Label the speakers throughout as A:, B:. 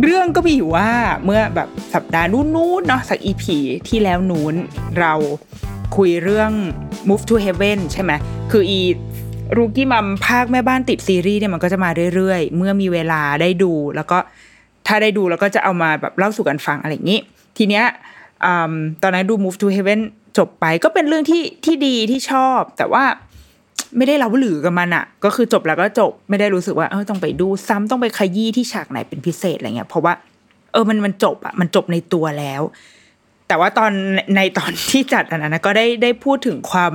A: เรื่องก็มีอยู่ว่าเมื่อแบบสัปดาห์นู้นๆเนาะสักอีพีที่แล้วนู้นเราคุยเรื่อง Move to Heaven ใช่ไหมคืออีรูกี้มัมภาคแม่บ้านติดซีรีส์เนี่ยมันก็จะมาเรื่อยๆ เมื่อมีเวลาได้ดู แล้วก็ถ้าได้ดูแล้วก็จะเอามาแบบเล่าสู่กันฟังอะไรอย่างนี้ ทีเนี้ยตอนนั้นดู Move to Heaven จบไปก็เป็นเรื่องที่ที่ดีที่ชอบ แต่ว่า ไม่ได้เล่าหลือกับมันอะก็คือจบแล้วก็จบไม่ได้รู้สึกว่าเออต้องไปดูซ้ำต้องไปขยี้ที่ฉากไหนเป็นพิเศษอะไรเงี้ยเพราะว่าเออมันมันจบอะมันจบในตัวแล้ว แต่ว่าตอนในตอนที่จัดอันนั้นนะก็ได้ได้พูดถึงความ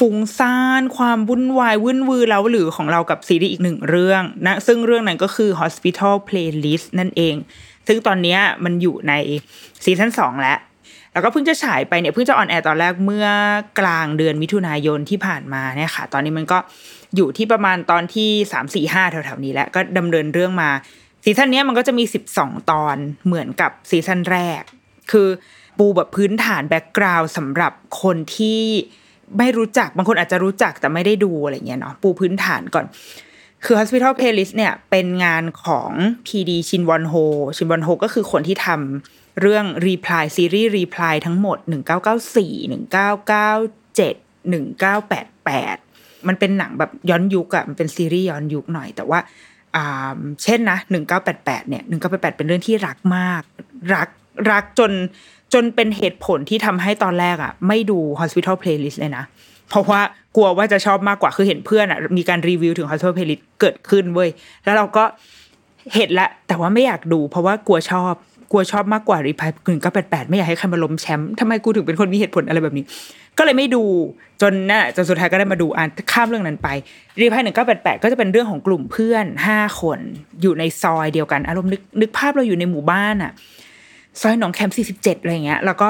A: ฟุ้งซ่าน ความวุ่นวายวุ่นวือเล้าหรือของเรากับซีรีส์อีกหนึ่งเรื่องนะซึ่งเรื่องนั้นก็คือ Hospital Playlist นั่นเอง ซึ่งตอนนี้มันอยู่ในซีซั่นสองแล้ว แล้วก็เพิ่งจะฉายไปเนี่ยเพิ่งจะ on air ตอนแรกเมื่อกลางเดือนมิถุนายนที่ผ่านมาเนี่ยค่ะ ตอนนี้มันก็อยู่ที่ประมาณตอนที่สามสี่ห้าแถวๆนี้แล้วก็ดำเนินเรื่องมาซีซั่นนี้มันก็จะมีสิบสองตอนเหมือนกับซีซั่นแรก คือปูแบบพื้นฐาน background สำหรับคนที่ไม่รู้จักบางคนอาจจะรู้จักแต่ไม่ได้ดูอะไรเงี้ยเนาะปูพื้นฐานก่อน คือ Hospital Playlist เนี่ยเป็นงานของ PD ชินวอนโฮชินวอนโฮก็คือคนที่ทำ เรื่อง Reply ซีรีส์ Reply ทั้งหมด 1994 1997 1988 มันเป็นหนังแบบย้อนยุคอะมันเป็นซีรีส์ย้อนยุคหน่อย แต่ว่าอ่าเช่นนะ 1988 เนี่ย 1988 เป็นเรื่องที่รักมาก รักรักจนจนเป็นเหตุผลที่ทำให้ตอนแรกอะไม่ดู Hospital Playlist เลยนะ เพราะว่ากลัวว่าจะชอบมากกว่า คือเห็นเพื่อนอะมีการรีวิวถึง Hospital Playlist เกิดขึ้นเว้ย แล้วเราก็เห็นละ แต่ว่าไม่อยากดู เพราะว่ากลัวชอบ กลัวชอบมากกว่า Reply หนึ่งเก้าแปดแปดไม่อยากให้ใครมาล้มแชมป์ทำไมกูถึงเป็นคนมีเหตุผลอะไรแบบนี้ ก็เลยไม่ดูจนน่ะจนสุดท้ายก็ได้มาดูอ่านข้ามเรื่องนั้นไป Reply หนึ่งเก้าแปดแปดก็จะเป็นเรื่องของกลุ่มเพื่อนห้าคนอยู่ในซอยเดียวกันอารมณ์นึกนึกภาพเราอยู่ในหมู่บ้านอะ ซอยหนองแขมสี่สิบเจ็ดอะไรเงี้ยแล้วก็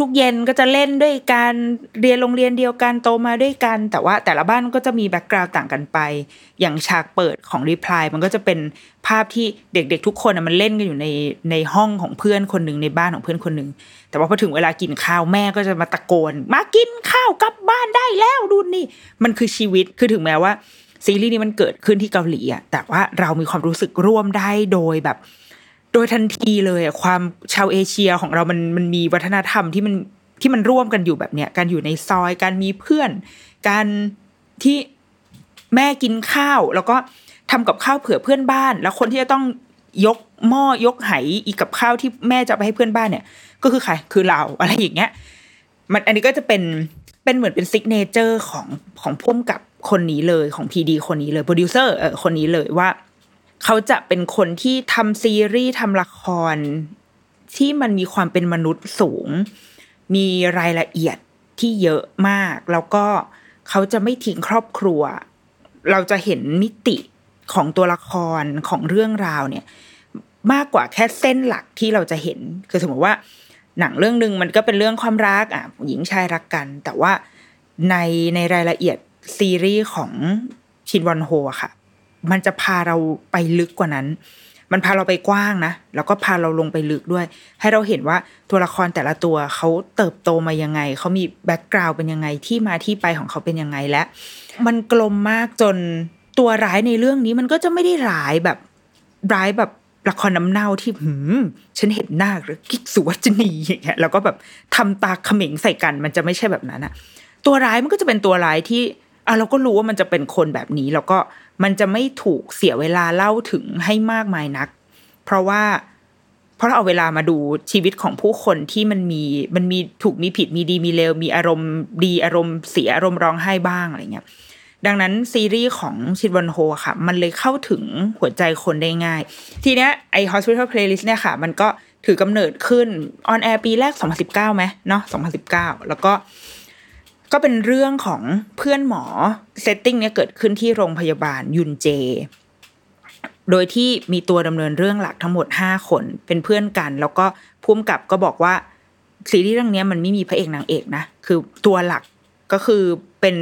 A: ทุกๆเย็นก็จะเล่นด้วยกันเรียนโรงเรียนเดียวกันโตมาด้วยกัน แต่ว่าแต่ละบ้านก็จะมีแบ็กกราวด์ต่างกันไป อย่างฉากเปิดของรีプライมันก็จะเป็นภาพที่เด็กๆทุกคนมันเล่นกันอยู่ในในห้องของเพื่อนคนหนึ่งในบ้านของเพื่อนคนหนึ่งแต่ว่าพอถึงเวลากินข้าวแม่ก็จะมาตะโกน มากินข้าวกลับบ้านได้แล้วดูนี่ มันคือชีวิตคือถึงแม้ว่า ซีรีส์นี้มันเกิดขึ้นที่เกาหลีอะแต่ว่าเรามีความรู้สึกร่วมได้โดยแบบ โดยทันทีเลยความชาวเอเชียของเรามันมันมีวัฒนธรรมที่มันที่มันร่วมกันอยู่แบบเนี้ยการอยู่ในซอยการมีเพื่อน การที่แม่กินข้าว แล้วก็ทำกับข้าวเผื่อเพื่อนบ้าน แล้วคนที่จะต้องยกหม้อยกไหอีกกับข้าวที่แม่จะไปให้เพื่อนบ้านเนี่ย ก็คือใครคือเราอะไรอย่างเงี้ย มันอันนี้ก็จะเป็นเป็นเหมือนเป็น signature ของของผู้กำกับคนนี้เลยของ PD คนนี้เลยโปรดิวเซอร์เออคนนี้เลยว่า เขาจะเป็นคนที่ทำซีรีส์ทำละคร ที่มันมีความเป็นมนุษย์สูง มีรายละเอียดที่เยอะมาก แล้วก็เขาจะไม่ทิ้งครอบครัว เราจะเห็นมิติของตัวละครของเรื่องราวเนี่ย มากกว่าแค่เส้นหลักที่เราจะเห็น คือสมมติว่า หนังเรื่องหนึ่งมันก็เป็นเรื่องความรักอะหญิงชายรักกัน แต่ว่าในในรายละเอียดซีรีส์ของชินวอนโฮอะค่ะ มันจะพาเราไปลึกกว่านั้น มันพาเราไปกว้างนะ แล้วก็พาเราลงไปลึกด้วย ให้เราเห็นว่าตัวละครแต่ละตัวเขาเติบโตมายังไง เขามี background เป็นยังไง ที่มาที่ไปของเขาเป็นยังไงและ มันกลมมากจนตัวร้ายในเรื่องนี้มันก็จะไม่ได้ร้ายแบบร้ายแบบละครน้ำเน่าที่หืมฉันเห็นหน้าหรือกิ๊กสุวัจนีอย่างเงี้ยแล้วก็แบบทำตาเขม็งใส่กัน มันจะไม่ใช่แบบนั้นอะตัวร้ายมันก็จะเป็นตัวร้ายที่ อะเราก็รู้ว่ามันจะเป็นคนแบบนี้ แล้วก็มันจะไม่ถูกเสียเวลาเล่าถึงให้มากมายนัก เพราะว่าเพราะเราเอาเวลามาดูชีวิตของผู้คนที่มันมีมันมีถูกมีผิดมีดีมีเลวมีอารมณ์ดีอารมณ์เสียอารมณ์ร้องไห้บ้างอะไรเงี้ยดังนั้นซีรีส์ของชินวอนโฮค่ะ มันเลยเข้าถึงหัวใจคนได้ง่าย ทีเนี้ยไอ Hospital Playlist เนี่ยค่ะ มันก็ถือกำเนิดขึ้น on air ปีแรก 2019ไหมเนาะ2019 แล้วก็ ก็เป็นเรื่องของเพื่อนหมอ setting เนี่ยเกิดขึ้นที่โรงพยาบาลยุนเจ โดยที่มีตัวดำเนินเรื่องหลักทั้งหมดห้าคนเป็นเพื่อนกัน แล้วก็พุ่มกับก็บอกว่าซีรีส์เรื่องนี้มันไม่มีพระเอกนางเอกนะคือตัวหลักก็คือเป็น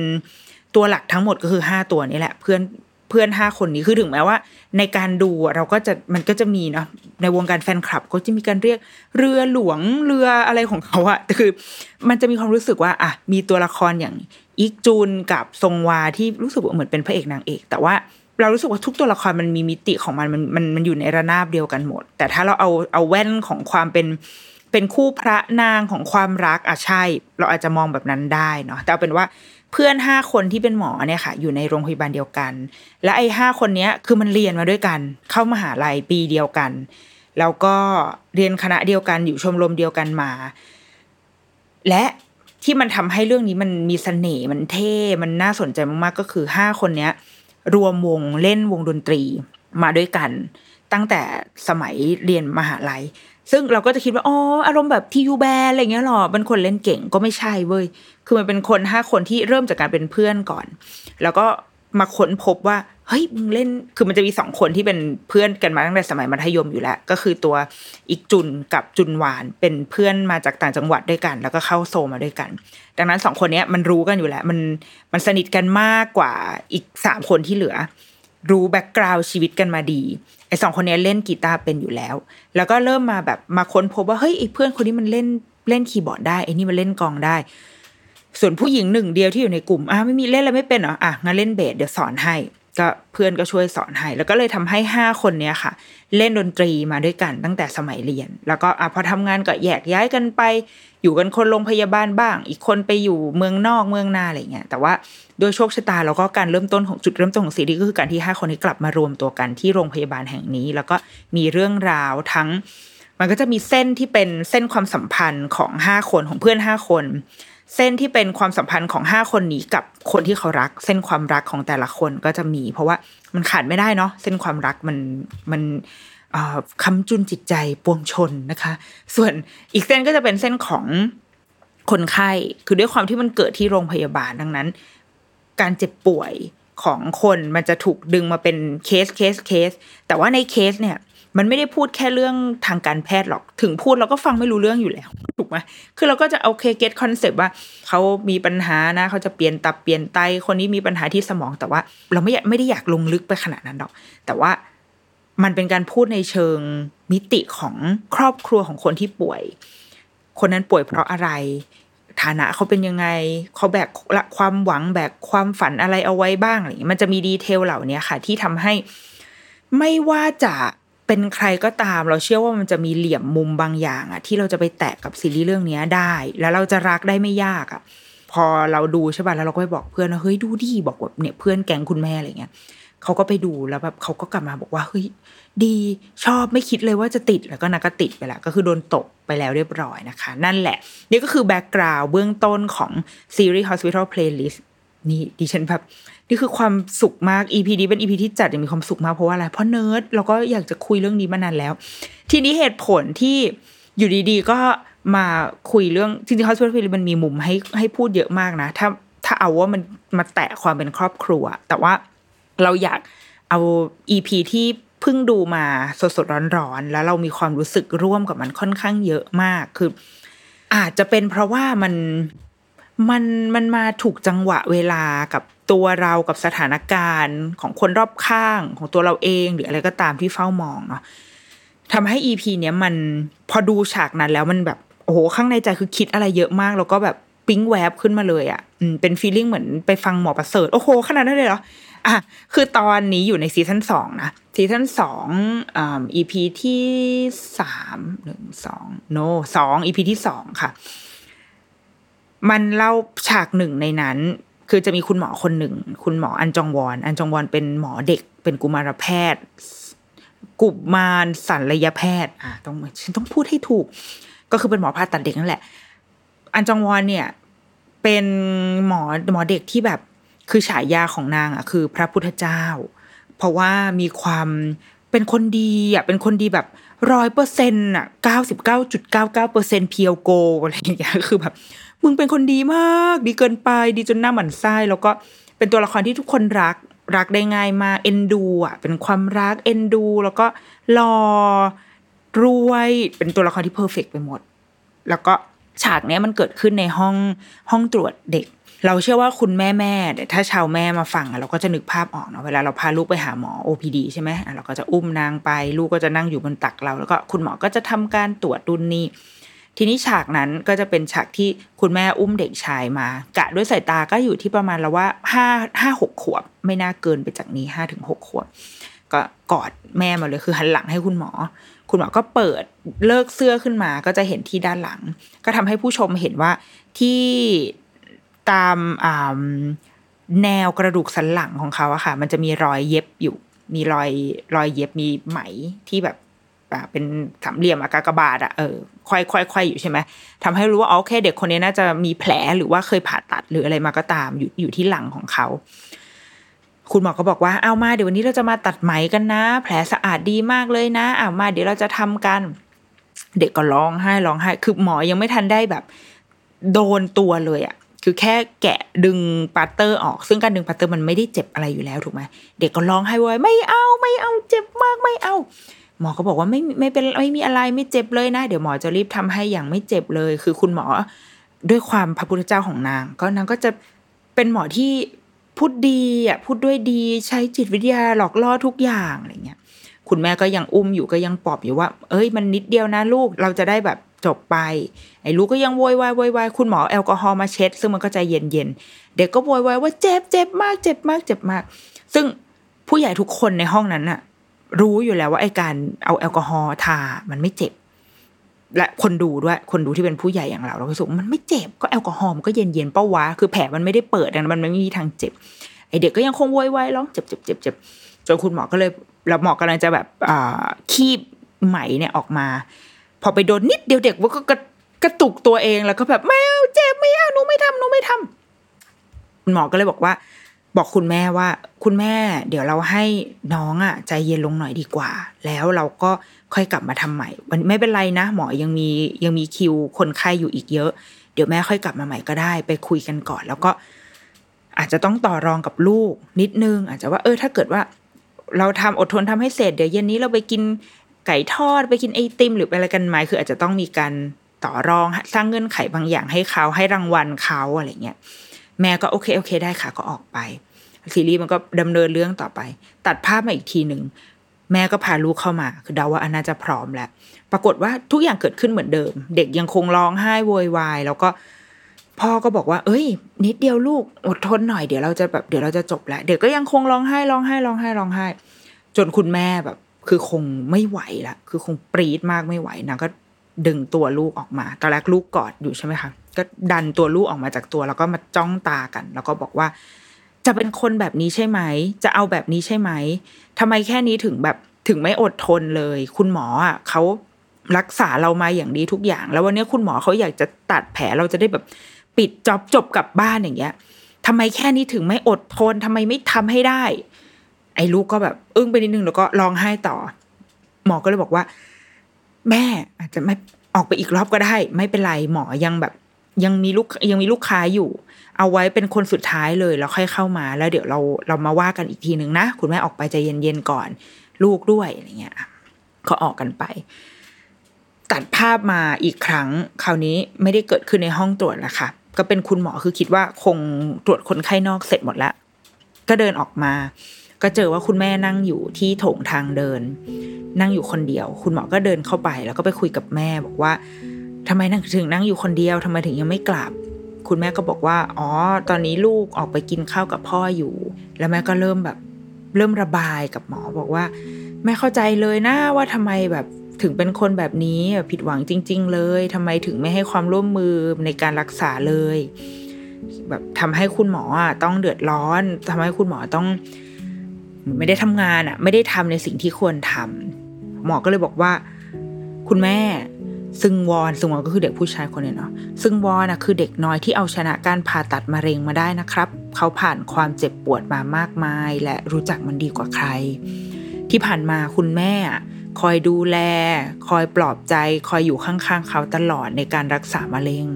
A: ตัวหลักทั้งหมดก็คือห้าตัวนี้แหละ เพื่อน เพื่อนห้าคนนี้คือถึงแม้ว่า ในการดูเราก็จะมันก็จะมีเนาะในวงการแฟนคลับ ก็จะมีการเรียกเรือหลวงเรืออะไรของเขาอะแต่คือมันจะมีความรู้สึกว่าอะมีตัวละครอย่างอีกจูนกับทรงวาที่รู้สึกว่าเหมือนเป็นพระเอกนางเอก แต่ว่าเรารู้สึกว่าทุกตัวละครมันมีมิติของมันมันมันมันอยู่ในระนาบเดียวกันหมด แต่ถ้าเราเอาเอาแว่นของความเป็นเป็นคู่พระนางของความรักอะใช่ เราอาจจะมองแบบนั้นได้เนาะแต่เอาเป็นว่า เพื่อนห้าคนที่เป็นหมอเนี่ยค่ะ อยู่ในโรงพยาบาลเดียวกัน และไอ้ห้าคนเนี้ยคือมันเรียนมาด้วยกัน เข้ามาหาลัยปีเดียวกัน แล้วก็เรียนคณะเดียวกันอยู่ชมรมเดียวกันมา และที่มันทำให้เรื่องนี้มันมีเสน่ห์มันเท่มันน่าสนใจมากๆก็คือห้าคนเนี้ย รวมวงเล่นวงดนตรีมาด้วยกัน ตั้งแต่สมัยเรียนมหาลัย ซึ่งเราก็จะคิดว่าอ๋ออารมณ์แบบทียูแบนอะไรเงี้ยหรอเป็นคนเล่นเก่งก็ไม่ใช่เว้ยคือมันเป็นคนห้าคนที่เริ่มจากการเป็นเพื่อนก่อน แล้วก็มาค้นพบว่าเฮ้ยมึงเล่นคือมันจะมีสองคนที่เป็นเพื่อนกันมาตั้งแต่สมัยมัธยมอยู่แล้ว ก็คือตัวอีกจุนกับจุนหวานเป็นเพื่อนมาจากต่างจังหวัดด้วยกัน แล้วก็เข้าโซมาด้วยกัน ดังนั้นสองคนนี้มันรู้กันอยู่แล้ว มันมันสนิทกันมากกว่าอีกสามคนที่เหลือ รู้ background ชีวิตกันมาดี ไอ้สองคนนี้เล่นกีตาร์เป็นอยู่แล้ว แล้วก็เริ่มมาแบบมาค้นพบว่าเฮ้ยไอ้เพื่อนคนนี้มันเล่นเล่นคีย์บอร์ดได้ไอ้นี่มันเล่นกลองได้ ส่วนผู้หญิงหนึ่งเดียวที่อยู่ในกลุ่มอะไม่มีเล่นอะไรไม่เป็นเหรออะงั้นเล่นเบสเดี๋ยวสอนให้ ก็เพื่อนก็ช่วยสอนให้ แล้วก็เลยทำให้ห้าคนเนี้ยค่ะ เล่นดนตรีมาด้วยกันตั้งแต่สมัยเรียน แล้วก็อะพอทำงานก็แยกย้ายกันไป อยู่กันคนโรงพยาบาลบ้าง อีกคนไปอยู่เมืองนอกเมืองนาอะไรเงี้ยแต่ว่าโดยโชคชะตาแล้วก็การเริ่มต้นของจุดเริ่มต้นของซีรีส์ก็คือการที่ห้าคนนี้กลับมารวมตัวกันที่โรงพยาบาลแห่งนี้ แล้วก็มีเรื่องราวทั้ง มันก็จะมีเส้นที่เป็นเส้นความสัมพันธ์ของห้าคนของเพื่อนห้าคน เส้นที่เป็นความสัมพันธ์ของห้าคนนี้กับคนที่เขารัก เส้นความรักของแต่ละคนก็จะมี เพราะว่ามันขาดไม่ได้เนาะเส้นความรักมันมัน ค้ำจุนจิตใจปวงชนนะคะ ส่วนอีกเส้นก็จะเป็นเส้นของคนไข้ คือด้วยความที่มันเกิดที่โรงพยาบาลดังนั้น การเจ็บป่วยของคนมันจะถูกดึงมาเป็นเคสเคสเคส แต่ว่าในเคสเนี่ยมันไม่ได้พูดแค่เรื่องทางการแพทย์หรอก ถึงพูดเราก็ฟังไม่รู้เรื่องอยู่แล้ว ถูกไหมคือเราก็จะโอเค get concept ว่าเขามีปัญหานะ เขาจะเปลี่ยนตับเปลี่ยนไต คนนี้มีปัญหาที่สมอง แต่ว่าเราไม่ไม่ได้อยากลงลึกไปขนาดนั้นหรอก แต่ว่า มันเป็นการพูดในเชิงมิติของครอบครัวของคนที่ป่วย คนนั้นป่วยเพราะอะไร ฐานะเขาเป็นยังไงเขาแบกความหวังแบกความฝันอะไรเอาไว้บ้างอะไรอย่างนี้มันจะมีดีเทลเหล่านี้ค่ะ ที่ทำให้ไม่ว่าจะเป็นใครก็ตาม เราเชื่อว่ามันจะมีเหลี่ยมมุมบางอย่างอะที่เราจะไปแตะกับซีรีส์เรื่องนี้ได้ แล้วเราจะรักได้ไม่ยากอะพอเราดูใช่ป่ะแล้วเราก็ไปบอกเพื่อนว่าเฮ้ยดูดิบอกแบบเนี่ยเพื่อนแก๊งคุณแม่อะไรเงี้ย เขาก็ไปดูแล้วแบบเขาก็กลับมาบอกว่าเฮ้ยดีชอบไม่คิดเลยว่าจะติดแล้วก็นักก็ติดไปล้วก็คือโดนตกไปแล้วเรียบร้อยนะคะ นั่นแหละ นี่ก็คือแบ็กกราวด์เบื้องต้นของซีรีส์ Hospital Playlist นี่ดิฉันแบบนี่คือความสุขมาก EP นี้เป็น EP ที่จัดยังมีความสุขมากเพราะว่าอะไรเพราะเนิร์ดเราก็อยากจะคุยเรื่องนี้มานานแล้ว ทีนี้เหตุผลที่อยู่ดีๆ ก็มาคุยเรื่องจริงๆ Hospital Playlist มันมีมุมให้ให้พูดเยอะมากนะ ถ้าถ้าเอาว่ามันมาแตะความเป็นครอบครัว แต่ว่า เราอยากเอา EP ที่เพิ่งดูมาสดๆร้อนๆแล้วเรามีความรู้สึกร่วมกับมันค่อนข้างเยอะมากคือ อาจจะเป็นเพราะว่ามันมันมันมาถูกจังหวะเวลากับตัวเรากับสถานการณ์ของคนรอบข้างของตัวเราเอง หรืออะไรก็ตามที่เฝ้ามองเนาะทำให้ EP เนี้ยมันพอดูฉากนั้นแล้วมันแบบโอ้โหข้างในใจคือคิดอะไรเยอะมาก แล้วก็แบบปิ๊งแวบขึ้นมาเลยอะ่ะเป็น feeling เหมือนไปฟังหมอประเสริฐโอ้โหขนาดนั้นเลยเหรอ อะคือตอนนี้อยู่ในซีซั่นสองนะซีซั่นสองอ่า EP ที่สามหนึ่งสอง no สอง EP ที่สองค่ะ มันเล่าฉากหนึ่งในนั้น คือจะมีคุณหมอคนหนึ่ง คุณหมออันจองวอน อันจองวอนเป็นหมอเด็ก เป็นกุมารแพทย์ กุมารสัลยแพทย์ อะต้องฉันต้องพูดให้ถูก ก็คือเป็นหมอผ่าตัดเด็กนั่นแหละ อันจองวอนเนี่ย เป็นหมอหมอเด็กที่แบบ คือฉายาของนางอะคือพระพุทธเจ้า เพราะว่ามีความเป็นคนดีอะเป็นคนดีแบบร้อยเปอร์เซ็นต์อะเก้าสิบเก้าจุดเก้าเก้าเปอร์เซ็นต์เพียวโกอะไรอย่างเงี้ยคือแบบมึงเป็นคนดีมากดีเกินไปดีจนหน้าหมันไส้แล้วก็เป็นตัวละครที่ทุกคนรักรักได้ง่ายมากเอ็นดูอะเป็นความรักเอ็นดู แล้วก็รอรวยเป็นตัวละครที่เพอร์เฟกไปหมด แล้วก็ฉากเนี้ยมันเกิดขึ้นในห้องห้องตรวจเด็ก เราเชื่อว่าคุณแม่แม่ถ้าชาวแม่มาฟังเราก็จะนึกภาพออกเนาะเวลาเราพาลูกไปหาหมอ OPD ใช่ไหมเราก็จะอุ้มนางไปลูกก็จะนั่งอยู่บนตักเรา แล้วก็คุณหมอก็จะทำการตรวจดุนนี้ทีนี้ฉากนั้นก็จะเป็นฉากที่คุณแม่อุ้มเด็กชายมา กะด้วยสายตาก็อยู่ที่ประมาณแล้วว่าห้าห้าหกขวบ ไม่น่าเกินไปจากนี้ห้าถึงหกขวบ ก็กอดแม่มาเลยคือหันหลังให้คุณหมอ คุณหมอก็เปิดเลิกเสื้อขึ้นมา ก็จะเห็นที่ด้านหลัง ก็ทำให้ผู้ชมเห็นว่าที่ ตามแนวกระดูกสันหลังของเขาอะค่ะ มันจะมีรอยเย็บอยู่ มีรอยรอยเย็บมีไหมที่แบบเป็นสามเหลี่ยมอากากบาทอะเออควายควายควายอยู่ใช่ไหมทำให้รู้ว่าโอเค เด็กคนนี้น่าจะมีแผลหรือว่าเคยผ่าตัดหรืออะไรมาก็ตามอยู่อยู่ที่หลังของเขา คุณหมอก็บอกว่าเอามาเดี๋ยววันนี้เราจะมาตัดไหมกันนะ แผลสะอาดดีมากเลยนะเอามาเดี๋ยวเราจะทำกัน เด็กก็ร้องไห้ร้องไห้ คือหมอยังไม่ทันได้แบบ โดนตัวเลยอะ คือแค่แกะดึงปัตเตอร์ออก ซึ่งการดึงปัตเตอร์มันไม่ได้เจ็บอะไรอยู่แล้วถูกไหมเด็กก็ร้องไห้ว่าไม่เอาไม่เอาเจ็บมากไม่เอา หมอก็บอกว่าไม่ไม่เป็นไม่มีอะไรไม่เจ็บเลยนะ เดี๋ยวหมอจะรีบทำให้อย่างไม่เจ็บเลย คือคุณหมอด้วยความพระพุทธเจ้าของนาง ก็นางก็จะเป็นหมอที่พูดดีอะพูดด้วยดีใช้จิตวิทยาหลอกล่อทุกอย่างอะไรเงี้ยคุณแม่ก็ยังอุ้มอยู่ก็ยังปลอบอยู่ว่า เอ้ยมันนิดเดียวนะลูกเราจะได้แบบ จบไป ไอ้ลูกก็ยังโวยวายโวยวายคุณหมอแอลกอฮอล์มาเช็ด ซึ่งมันก็ใจเย็นเย็นเด็กก็โวยวายว่าเจ็บเจ็บมากเจ็บมากเจ็บมาก ซึ่งผู้ใหญ่ทุกคนในห้องนั้นน่ะรู้อยู่แล้วว่าไอ้การเอาแอลกอฮอล์ทา มันไม่เจ็บ และคนดูด้วย คนดูที่เป็นผู้ใหญ่อย่างเราเราก็รู้สึกมันไม่เจ็บ ก็แอลกอฮอล์มันก็เย็นเย็นเป้าวะ คือแผลมันไม่ได้เปิดนะมันไม่มีทางเจ็บ ไอเด็กก็ยังคงโวยวายร้องเจ็บเจ็บเจ็บเจ็บจนคุณหมอก็เลยแล้วหมอกำลังจะแบบอ่าคีบไหมเนี่ยออกมา พอไปโดนนิดเดียวเด็กมันก็กระตุกตัวเองแล้วก็แบบไม่เอาเจ็บไม่เอาหนูไม่ทำหนูไม่ทำหมอก็เลยบอกว่า บอกคุณแม่ว่า คุณแม่ เดี๋ยวเราให้น้องอะ ใจเย็นลงหน่อยดีกว่า แล้วเราก็ค่อยกลับมาทำใหม่มันไม่เป็นไรนะ หมอยังมียังมีคิวคนไข้อยู่อีกเยอะ เดี๋ยวแม่ค่อยกลับมาใหม่ก็ได้ ไปคุยกันก่อน แล้วก็ อาจจะต้องต่อรองกับลูกนิดนึง อาจจะว่า เออ ถ้าเกิดว่า เราทำอดทนทำให้เสร็จเดี๋ยวเย็นนี้เราไปกิน ไก่ทอดไปกินไอติม หรืออะไรกันไหมคืออาจจะต้องมีการต่อรองสร้างเงื่อนไขบางอย่างให้เขาให้รางวัลเขาอะไรเงี้ยแม่ก็โอเคโอเคได้ค่ะก็ออกไป ซีรีส์มันก็ดำเนินเรื่องต่อไป ตัดภาพมาอีกทีหนึ่งแม่ก็พาลูกเข้ามา คือเดาว่าอันน่าจะพร้อมแล้ว ปรากฏว่าทุกอย่างเกิดขึ้นเหมือนเดิม เด็กยังคงร้องไห้โวยวายแล้วก็พ่อก็บอกว่า เอ้ย นิดเดียวลูกอดทนหน่อยเดี๋ยวเราจะแบบเดี๋ยวเราจะจบแล้วเด็กก็ยังคงร้องไห้ร้องไห้ร้องไห้ร้องไห้ จนคุณแม่แบบ คือคงไม่ไหวละคือคงปรีดมากไม่ไหวนางก็ดึงตัวลูกออกมา ตอนแรกลูกกอดอยู่ใช่ไหมคะ ก็ดันตัวลูกออกมาจากตัว แล้วก็มาจ้องตากัน แล้วก็บอกว่า จะเป็นคนแบบนี้ใช่ไหม จะเอาแบบนี้ใช่ไหมทำไมแค่นี้ถึงแบบถึงไม่อดทนเลย คุณหมออะเขารักษาเรามาอย่างดีทุกอย่าง แล้ววันนี้คุณหมอเขาอยากจะตัดแผลเราจะได้แบบปิดจอบจบกลับบ้านอย่างเงี้ยทำไมแค่นี้ถึงไม่อดทนทำไมไม่ทำให้ได้ ไอ้ลูกก็แบบอึ้งไปนิดนึงแล้วก็ร้องไห้ต่อ หมอก็เลยบอกว่า แม่อาจจะไม่ออกไปอีกรอบก็ได้ ไม่เป็นไรหมอยังแบบ ยังมีลูกยังมีลูกค้าอยู่ เอาไว้เป็นคนสุดท้ายเลยแล้วค่อยเข้ามา แล้วเดี๋ยวเราเรามาว่ากันอีกทีหนึ่งนะคุณแม่ออกไปใจเย็นๆก่อน ลูกด้วยอะไรเงี้ยก็ออกกันไป ตัดภาพมาอีกครั้ง คราวนี้ไม่ได้เกิดขึ้นในห้องตรวจแล้วค่ะ ก็เป็นคุณหมอคือคิดว่าคงตรวจคนไข้นอกเสร็จหมดแล้วก็เดินออกมา ก็เจอว่าคุณแม่นั่งอยู่ที่โถงทางเดิน นั่งอยู่คนเดียว คุณหมอก็เดินเข้าไป แล้วก็ไปคุยกับแม่บอกว่าทำไมนั่งถึงนั่งอยู่คนเดียวทำไมถึงยังไม่กลับ คุณแม่ก็บอกว่า อ๋อ ตอนนี้ลูกออกไปกินข้าวกับพ่ออยู่ แล้วแม่ก็เริ่มแบบเริ่มระบายกับหมอบอกว่าแม่เข้าใจเลยนะว่าทำไมแบบถึงเป็นคนแบบนี้ผิดหวังจริง ๆ เลยทำไมถึงไม่ให้ความร่วมมือในการรักษาเลย แบบทำให้คุณหมออะต้องเดือดร้อนทำให้คุณหมอต้อง ไม่ได้ทำงานอะไม่ได้ทำในสิ่งที่ควรทำหมอก็เลยบอกว่า คุณแม่ซึ่งวอนซึ่งวอนก็คือเด็กผู้ชายคนนี้เนาะซึ่งวอนนะคือเด็กน้อยที่เอาชนะการผ่าตัดมะเร็งมาได้นะครับ เขาผ่านความเจ็บปวดมามากมาย และรู้จักมันดีกว่าใคร ที่ผ่านมาคุณแม่คอยดูแล คอยปลอบใจ คอยอยู่ข้างๆเขาตลอดในการรักษามะเร็ง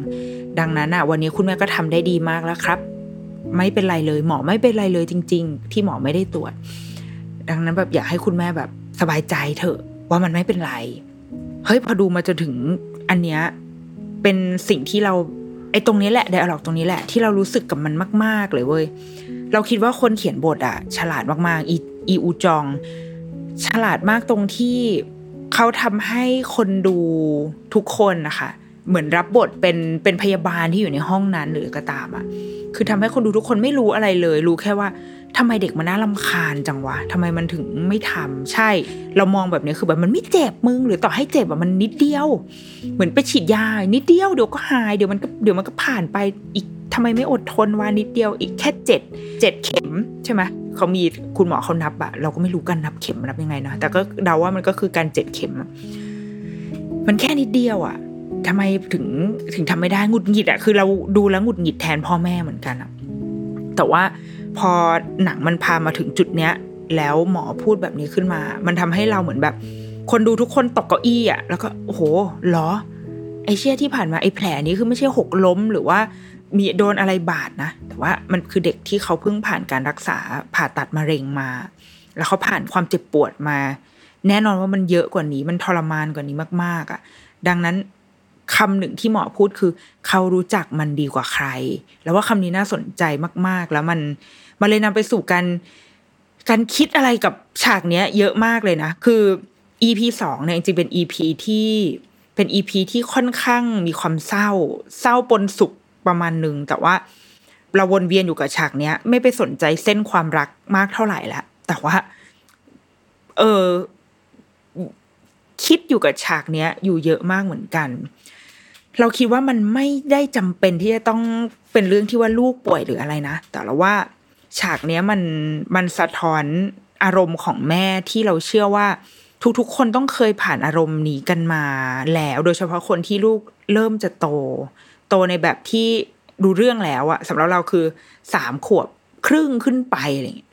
A: ดังนั้นอะวันนี้คุณแม่ก็ทำได้ดีมากแล้วครับ ไม่เป็นไรเลย หมอไม่เป็นไรเลยจริง ๆ ที่หมอไม่ได้ตรวจ ดังนั้นแบบอยากให้คุณแม่แบบสบายใจเถอะว่ามันไม่เป็นไร เฮ้ยพอดูมาจนถึงอันเนี้ยเป็นสิ่งที่เราไอ้ตรงนี้แหละไดอะล็อกตรงนี้แหละที่เรารู้สึกกับมันมาก ๆ เลยเว้ยเราคิดว่าคนเขียนบทอะฉลาดมากๆอีอีอูจอง ฉลาดมากตรงที่เขาทำให้คนดูทุกคนนะคะ เหมือนรับบทเป็นเป็นพยาบาลที่อยู่ในห้องนั้นหรือก็ตามอะคือทำให้คนดูทุกคนไม่รู้อะไรเลย รู้แค่ว่าทำไมเด็กมันน่าลำคาญจังวะทำไมมันถึงไม่ทำใช่ เรามองแบบนี้คือแบบมันไม่เจ็บมึง หรือต่อให้เจ็บแบบมันนิดเดียว เหมือนไปฉีดยา นิดเดียวเดี๋ยวก็หายเดี๋ยวมันก็เดี๋ยวมันก็ผ่านไปอีกทำไมไม่อดทนวานิดเดียวอีกแค่เจ็ดเจ็ดเข็มใช่ไหมเขามีคุณหมอเขานับอะเราก็ไม่รู้กันนับเข็มนับยังไงนะแต่ก็เดาว่ามันก็คือการเจ็ดเข็มมันแค่นิดเดียวอะ ทำไมถึงถึงทำไม่ได้หงุดหงิดอะคือเราดูแล้วหงุดหงิดแทนพ่อแม่เหมือนกันอะแต่ว่าพอหนังมันพามาถึงจุดเนี้ย แล้วหมอพูดแบบนี้ขึ้นมา มันทำให้เราเหมือนแบบ คนดูทุกคนตกเก้าอี้อะแล้วก็โอ้โหหรอ ไอเชี่ยที่ผ่านมาไอแผลนี้คือไม่ใช่หกล้มหรือว่ามีโดนอะไรบาดนะ แต่ว่ามันคือเด็กที่เขาเพิ่งผ่านการรักษาผ่าตัดมะเร็งมา แล้วเขาผ่านความเจ็บปวดมา แน่นอนว่ามันเยอะกว่านี้ มันทรมานกว่านี้มากๆอะ่ะ ดังนั้น คำหนึ่งที่หมอพูดคือ เขารู้จักมันดีกว่าใคร แล้วว่าคำนี้น่าสนใจมาก ๆ แล้วมันมันเลยนำไปสู่การการคิดอะไรกับฉากเนี้ย เยอะมากเลยนะ คือ EP สองเนี่ยจริงๆเป็น EP ที่เป็น EP ที่ค่อนข้างมีความเศร้า เศร้าปนสุขประมาณหนึ่งแต่ว่าเราวนเวียนอยู่กับฉากเนี้ย ไม่ไปสนใจเส้นความรักมากเท่าไหร่แล้วแต่ว่า เออคิดอยู่กับฉากเนี้ย อยู่เยอะมากเหมือนกัน เราคิดว่ามันไม่ได้จำเป็นที่จะต้องเป็นเรื่องที่ว่าลูกป่วยหรืออะไรนะ แต่เราว่าฉากเนี้ยมันมันสะท้อนอารมณ์ของแม่ที่เราเชื่อว่าทุกๆ คนต้องเคยผ่านอารมณ์นี้กันมาแล้ว โดยเฉพาะคนที่ลูกเริ่มจะโต โตในแบบที่ดูเรื่องแล้วอะสำหรับเราคือสามขวบครึ่งขึ้นไปอะไรเงี้ย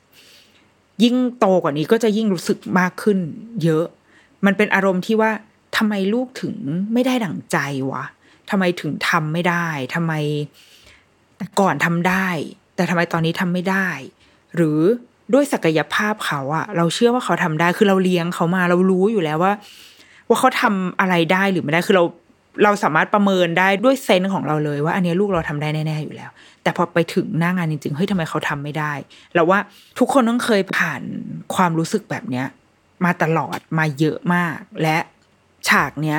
A: ยิ่งโตกว่านี้ก็จะยิ่งรู้สึกมากขึ้น เยอะ มันเป็นอารมณ์ที่ว่าทำไมลูกถึงไม่ได้ดั่งใจวะ ทำไมถึงทำไม่ได้ทำไมแต่ก่อนทำได้ แต่ทำไมตอนนี้ทำไม่ได้ หรือด้วยศักยภาพเขาอะเราเชื่อว่าเขาทำได้คือเราเลี้ยงเขามาเรารู้อยู่แล้วว่า ว่าเขาทำอะไรได้หรือไม่ได้คือเราเราสามารถประเมินได้ด้วยเซนส์ของเราเลยว่า อันนี้ลูกเราทำได้แน่ๆอยู่แล้ว แต่พอไปถึงหน้างานจริงๆเฮ้ยทำไมเขาทำไม่ได้เราว่าทุกคนต้องเคยผ่านความรู้สึกแบบเนี้ย มาตลอดมาเยอะมาก และฉากเนี้ย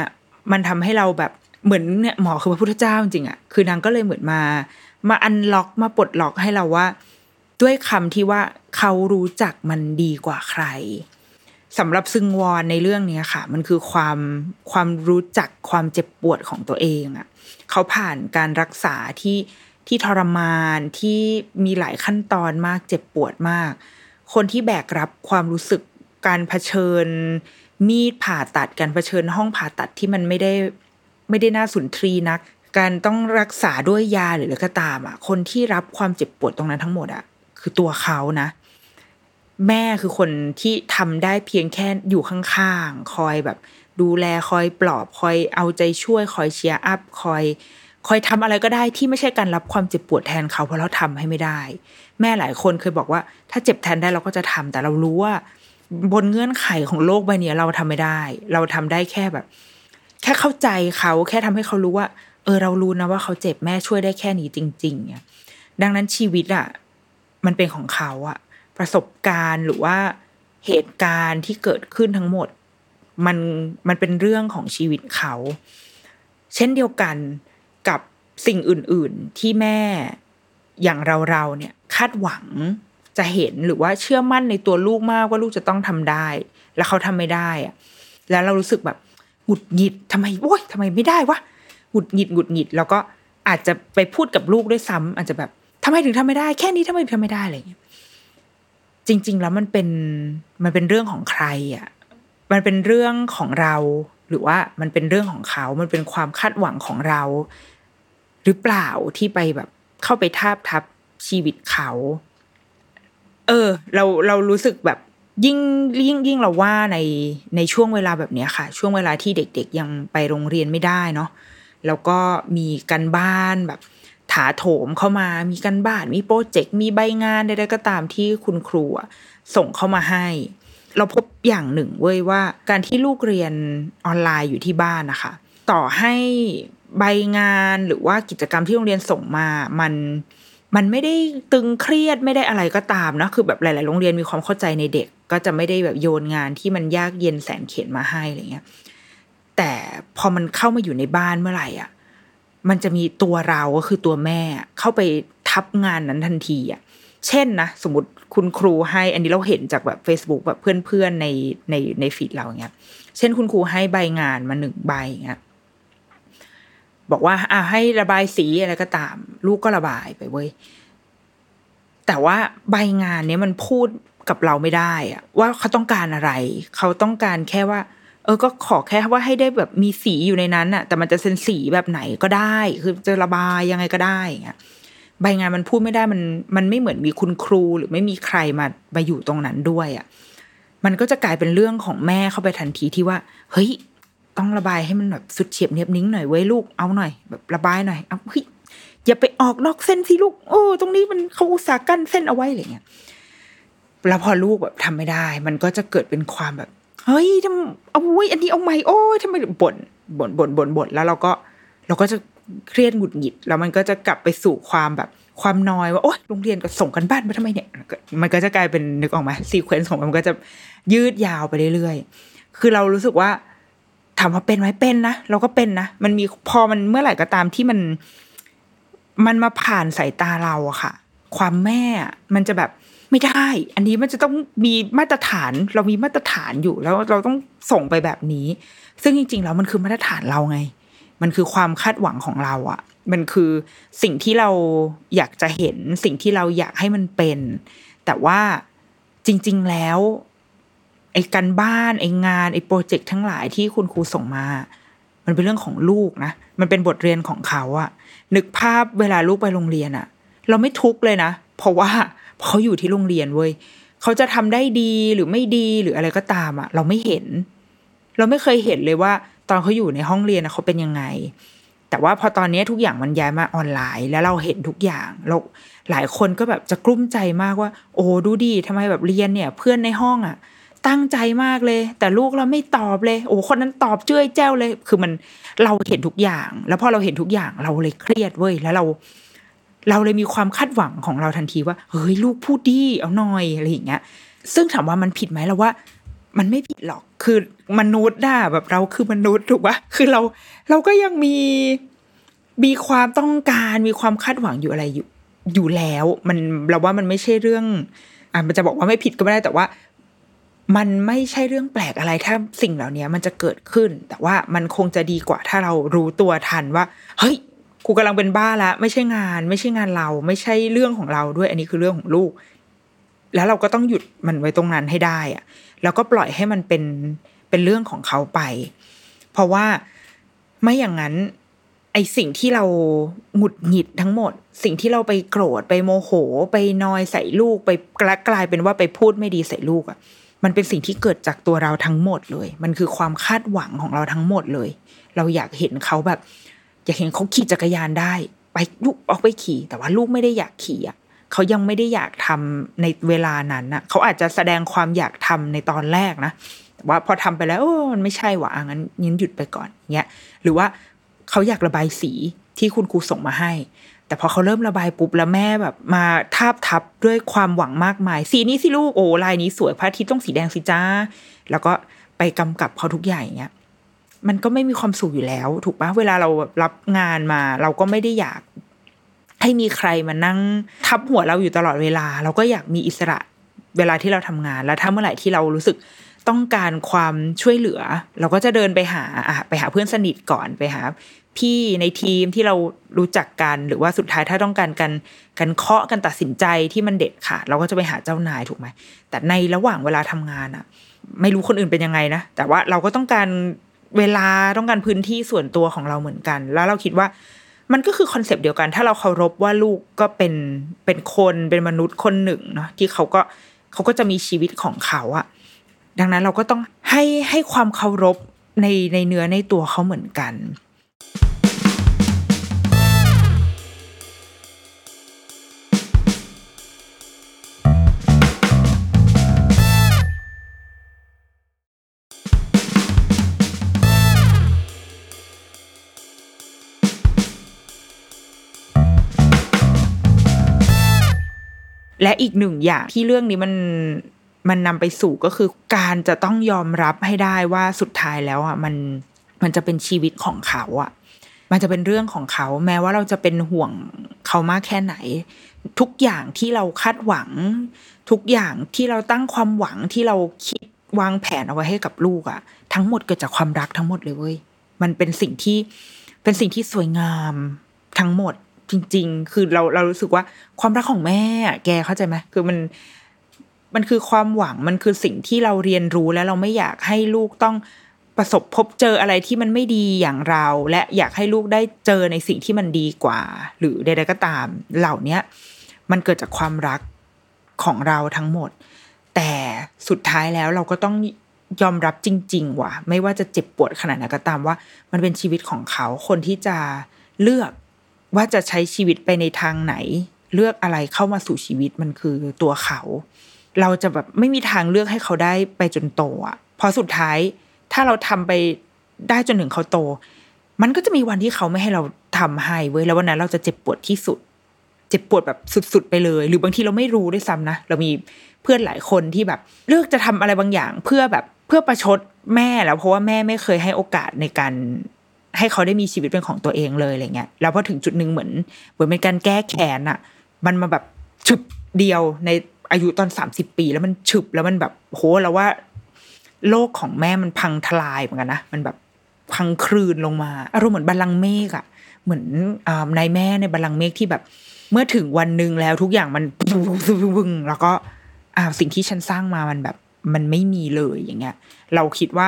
A: มันทำให้เราแบบ เหมือนเนี่ยหมอคือพระพุทธเจ้าจริงๆอะคือนางก็เลยเหมือนมา มาอันล็อกมาปลดล็อกให้เราว่า ด้วยคำที่ว่าเขารู้จักมันดีกว่าใครสำหรับซึงวอนในเรื่องนี้ค่ะ มันคือความความรู้จักความเจ็บปวดของตัวเองอะ่ะเขาผ่านการรักษาที่ที่ทรมานที่มีหลายขั้นตอนมากเจ็บปวดมาก คนที่แบกรับความรู้สึกการเผชิญมีดผ่าตัดการเผชิญห้องผ่าตัดที่มันไม่ได้ ไม่ได้น่าสุนทรีนัก การต้องรักษาด้วยยาหรืออะไรก็ตามอะ คนที่รับความเจ็บปวดตรงนั้นทั้งหมดอะ คือตัวเขานะ แม่คือคนที่ทำได้เพียงแค่อยู่ข้างๆ คอยแบบ ดูแลคอยปลอบคอยเอาใจช่วย คอยเชียร์อัพคอยคอยทำอะไรก็ได้ที่ไม่ใช่การรับความเจ็บปวดแทนเขาเพราะเราทำให้ไม่ได้ แม่หลายคนเคยบอกว่า ถ้าเจ็บแทนได้เราก็จะทำแต่เรารู้ว่า บนเงื่อนไขของโลกใบนี้เราทำไม่ได้ เราทำได้แค่แบบ แค่เข้าใจเขาแค่ทำให้เขารู้ว่า เออเรารู้นะว่าเขาเจ็บแม่ช่วยได้แค่นี้จริง ๆ เนี่ย ดังนั้นชีวิตอะมันเป็นของเขาอะประสบการณ์หรือว่าเหตุการณ์ที่เกิดขึ้นทั้งหมด มันมันเป็นเรื่องของชีวิตเขา เช่นเดียวกันกับสิ่งอื่น ๆ ที่แม่อย่างเราเราเนี่ยคาดหวังจะเห็นหรือว่าเชื่อมั่นในตัวลูกมากว่าลูกจะต้องทำได้ แล้วเขาทำไม่ได้อะแล้วเรารู้สึกแบบ หงุดหงิดทำไมโว้ยทำไมไม่ได้วะหงุดหงิดหงุดหงิด แล้วก็อาจจะไปพูดกับลูกด้วยซ้ำอาจจะแบบทำไมถึงทำไม่ได้ แค่นี้ทำไมถึงทำไม่ได้อะไรอย่างเงี้ยจริง ๆ แล้วมันเป็นมันเป็นเรื่องของใครอะมันเป็นเรื่องของเราหรือว่ามันเป็นเรื่องของเขา มันเป็นความคาดหวังของเรา หรือเปล่าที่ไปแบบเข้าไปทาบทับชีวิตเขา เออ เราเรารู้สึกแบบ ยิ่งยิ่งยิ่งเราว่าในในช่วงเวลาแบบนี้ค่ะ ช่วงเวลาที่เด็ก ๆ ยังไปโรงเรียนไม่ได้เนาะแล้วก็มีกันบ้านแบบถาโถมเข้ามามีกันบ้านมีโปรเจกต์มีใบงานใดๆก็ตามที่คุณครูส่งเข้ามาให้ เราพบอย่างหนึ่งเว้ยว่า การที่ลูกเรียนออนไลน์อยู่ที่บ้านนะคะ ต่อให้ใบงานหรือว่ากิจกรรมที่โรงเรียนส่งมามัน มันไม่ได้ตึงเครียดไม่ได้อะไรก็ตามนะคือแบบหลาย ๆ โรงเรียนมีความเข้าใจในเด็ก ก็จะไม่ได้แบบโยนงานที่มันยากเย็นแสนเข็นมาให้อะไรเงี้ยแต่พอมันเข้ามาอยู่ในบ้านเมื่อไหร่อะมันจะมีตัวเราก็คือตัวแม่เข้าไปทับงานนั้นทันทีอะเช่นนะสมมติคุณครูให้ อันนี้เราเห็นจากแบบ Facebook แบบเพื่อน ๆ ในในในฟีดเราเงี้ย เช่นคุณครูให้ใบงานมาหนึ่งใบเงี้ย บอกว่า อ่าให้ระบายสีอะไรก็ตาม ลูกก็ระบายไปเว้ยแต่ว่าใบงานเนี้ยมันพูดกับเราไม่ได้อะว่าเขาต้องการอะไร เขาต้องการแค่ว่า เออก็ขอแค่ว่าให้ได้แบบมีสีอยู่ในนั้นอะแต่มันจะเซนสีแบบไหนก็ได้ คือจะระบายยังไงก็ได้เงี้ยใบงานมันพูดไม่ได้มันมันไม่เหมือนมีคุณครูหรือไม่มีใครมามาอยู่ตรงนั้นด้วยอะ่ะมันก็จะกลายเป็นเรื่องของแม่เข้าไปทันทีที่ว่า เฮ้ย ต้องระบายให้มันแบบสุดเฉียบเนียบนิ้งหน่อยเว้ยลูกเอาหน่อยแบบระบายหน่อยเอาเฮ้ยอย่าไปออกนอกเส้นสิลูกโอ้ตรงนี้มันเขาอุตส่าห์กั้นเส้นเอาไว้อะไรเงี้ยแล้วพอลูกแบบทำไม่ได้ มันก็จะเกิดเป็นความแบบเฮ้ยทำเอาไว้อันนี้เอาใหม่โอ้ยทำไมบ่นบ่นบ่นบ่นบ่นแล้วเราก็เราก็จะเครียดหงุดหงิด แล้วมันก็จะกลับไปสู่ความแบบความนอยว่าโอ๊ยโรงเรียนก็ส่งกันบ้านมาทำไมเนี่ย มันก็จะกลายเป็นนึกออกไหมซีเควนซ์ของมันก็จะยืดยาวไปเรื่อยๆ คือเรารู้สึกว่า ถามว่าเป็นไหมเป็นนะเราก็เป็นนะมันมีพอมันเมื่อไหร่ก็ตามที่มัน มันมาผ่านสายตาเราอะค่ะ ความแม่มันจะแบบไม่ได้ อันนี้มันจะต้องมีมาตรฐาน เรามีมาตรฐานอยู่แล้วเราต้องส่งไปแบบนี้ ซึ่งจริงๆแล้วมันคือมาตรฐานเราไง มันคือความคาดหวังของเราอะมันคือสิ่งที่เราอยากจะเห็นสิ่งที่เราอยากให้มันเป็น แต่ว่าจริง ๆ แล้ว ไอ้การบ้านไอ้งานไอ้โปรเจกต์ทั้งหลายที่คุณครูส่งมา มันเป็นเรื่องของลูกนะ มันเป็นบทเรียนของเขาอะนึกภาพเวลาลูกไปโรงเรียนอะเราไม่ทุกเลยนะ เพราะว่าเขาอยู่ที่โรงเรียนเว้ยเขาจะทำได้ดีหรือไม่ดีหรืออะไรก็ตามอะเราไม่เห็น เราไม่เคยเห็นเลยว่า ตอนเขาอยู่ในห้องเรียนเขาเป็นยังไง แต่ว่าพอตอนนี้ทุกอย่างมันย้ายมาออนไลน์ แล้วเราเห็นทุกอย่างเราหลายคนก็แบบจะกลุ้มใจมากว่า โอ้ดูดีทำไมแบบเรียนเนี่ย เพื่อนในห้องอะ ตั้งใจมากเลย แต่ลูกเราไม่ตอบเลย โอ้คนนั้นตอบเจ้ยแจ้วเลย คือมันเราเห็นทุกอย่าง แล้วพอเราเห็นทุกอย่างเราเลยเครียดเว้ยแล้วเรา เราเลยมีความคาดหวังของเราทันทีว่าเฮ้ยลูกพูดดีเอาหน่อยอะไรอย่างเงี้ย ซึ่งถามว่ามันผิดไหมเราว่า มันไม่ผิดหรอกคือมนุษย์ด่าแบบเราคือมนุษย์ถูกปะคือเราเราก็ยังมีมีความต้องการมีความคาดหวังอยู่อะไรอยู่อยู่แล้ว มันเราว่ามันไม่ใช่เรื่องอะมันจะบอกว่าไม่ผิดก็ไม่ได้แต่ว่า มันไม่ใช่เรื่องแปลกอะไรถ้าสิ่งเหล่านี้มันจะเกิดขึ้น แต่ว่ามันคงจะดีกว่าถ้าเรารู้ตัวทันว่า เฮ้ยกูกำลังเป็นบ้าแล้วไม่ใช่งาน ไม่ใช่งานเรา ไม่ใช่เรื่องของเราด้วย อันนี้คือเรื่องของลูก แล้วเราก็ต้องหยุดมันไว้ตรงนั้นให้ได้อะแล้วก็ปล่อยให้มันเป็นเป็นเรื่องของเขาไป เพราะว่าไม่อย่างนั้น ไอสิ่งที่เราหงุดหงิดทั้งหมด สิ่งที่เราไปโกรธไปโมโห ไปนอยใส่ลูกไปกลายเป็นว่าไปพูดไม่ดีใส่ลูกอะ มันเป็นสิ่งที่เกิดจากตัวเราทั้งหมดเลย มันคือความคาดหวังของเราทั้งหมดเลย เราอยากเห็นเขาแบบ อยากเห็นเขาขี่จักรยานได้ ไปลูกออกไปขี่ แต่ว่าลูกไม่ได้อยากขี่อะเขายังไม่ได้อยากทำในเวลานั้นน่ะเขาอาจจะแสดงความอยากทำในตอนแรกนะแต่ว่าพอทำไปแล้วโอ้มันไม่ใช่หว่ะงั้นยินหยุดไปก่อนเงี้ยหรือว่าเขาอยากระบายสีที่คุณครูส่งมาให้ แต่พอเขาเริ่มระบายปุ๊บแล้วแม่แบบ มาทาบทับด้วยความหวังมากมาย สีนี้สิลูกโอ้ลายนี้สวยพระอาทิตย์ต้องสีแดงสิจ้า แล้วก็ไปกำกับเขาทุกอย่างเงี้ยมันก็ไม่มีความสุขอยู่แล้ว ถูกปะเวลาเรารับงานมา เราก็ไม่ได้อยากให้มีใครมานั่งทับหัวเราอยู่ตลอดเวลา เราก็อยากมีอิสระเวลาที่เราทำงานแล้วถ้าเมื่อไหร่ที่เรารู้สึกต้องการความช่วยเหลือ เราก็จะเดินไปหาอะไปหาเพื่อนสนิทก่อนไปหา พี่ในทีมที่เรารู้จักกัน หรือว่าสุดท้ายถ้าต้องการกันกันเคาะกันตัดสินใจที่มันเด็ดขาดเราก็จะไปหาเจ้านายถูกไหมแต่ในระหว่างเวลาทำงานอะไม่รู้คนอื่นเป็นยังไงนะแต่ว่าเราก็ต้องการเวลาต้องการพื้นที่ส่วนตัวของเราเหมือนกัน แล้วเราคิดว่ามันก็คือคอนเซปต์เดียวกัน ถ้าเราเคารพว่าลูกก็เป็นเป็นคนเป็นมนุษย์คนหนึ่งเนาะที่เขาก็เขาก็จะมีชีวิตของเขาอะดังนั้นเราก็ต้องให้ให้ความเคารพในในเนื้อในตัวเขาเหมือนกัน และอีกหนึ่งอย่างที่เรื่องนี้มันมันนำไปสู่ก็คือการจะต้องยอมรับให้ได้ว่าสุดท้ายแล้วอะมันมันจะเป็นชีวิตของเขาอะ มันจะเป็นเรื่องของเขา แม้ว่าเราจะเป็นห่วงเขามากแค่ไหน ทุกอย่างที่เราคาดหวัง ทุกอย่างที่เราตั้งความหวังที่เราคิดวางแผนเอาไว้ให้กับลูกอะ ทั้งหมดเกิดจากความรักทั้งหมดเลยเว้ยมันเป็นสิ่งที่เป็นสิ่งที่สวยงามทั้งหมด จริง ๆ คือเราเรารู้สึกว่าความรักของแม่อะแกเข้าใจไหมคือมันมันคือความหวังมันคือสิ่งที่เราเรียนรู้แล้วเราไม่อยากให้ลูกต้องประสบพบเจออะไรที่มันไม่ดีอย่างเรา และอยากให้ลูกได้เจอในสิ่งที่มันดีกว่า หรือใดๆก็ตาม เหล่าเนี้ยมันเกิดจากความรักของเราทั้งหมด แต่สุดท้ายแล้วเราก็ต้องยอมรับจริง ๆ ว่ะ ไม่ว่าจะเจ็บปวดขนาดไหนก็ตามว่า มันเป็นชีวิตของเขาคนที่จะเลือก ว่าจะใช้ชีวิตไปในทางไหน เลือกอะไรเข้ามาสู่ชีวิตมันคือตัวเขา เราจะแบบไม่มีทางเลือกให้เขาได้ไปจนโตอะพราะสุดท้ายถ้าเราทำไปได้จนถึงเขาโต มันก็จะมีวันที่เขาไม่ให้เราทำให้เว้ยแล้ววันนั้นเราจะเจ็บปวดที่สุด เจ็บปวดแบบสุด ๆ ไปเลย หรือบางทีเราไม่รู้ด้วยซ้ำนะเรามีเพื่อนหลายคนที่แบบ เลือกจะทำอะไรบางอย่างเพื่อแบบเพื่อประชดแม่แล้วเพราะว่าแม่ไม่เคยให้โอกาสในการ ให้เขาได้มีชีวิตเป็นของตัวเองเลยอะไรเงี้ยแล้วพอถึงจุดหนึ่งเหมือนเหมือนเป็นการแก้แค้นอะมันมาแบบฉึบเดียวในอายุตอนสามสิบปี แล้วมันฉึบแล้วมันแบบโหแล้วว่า โลกของแม่มันพังทลายเหมือนกันนะมันแบบพังคลืนลงมาอารมณ์เหมือนบัลลังเมฆอะเหมือนอ่านายแม่ในบัลลังเมฆที่แบบ เมื่อถึงวันหนึ่งแล้วทุกอย่างมันวึงแล้วก็อ่าสิ่งที่ฉันสร้างมามันแบบ มันไม่มีเลยอย่างเงี้ย เราคิดว่า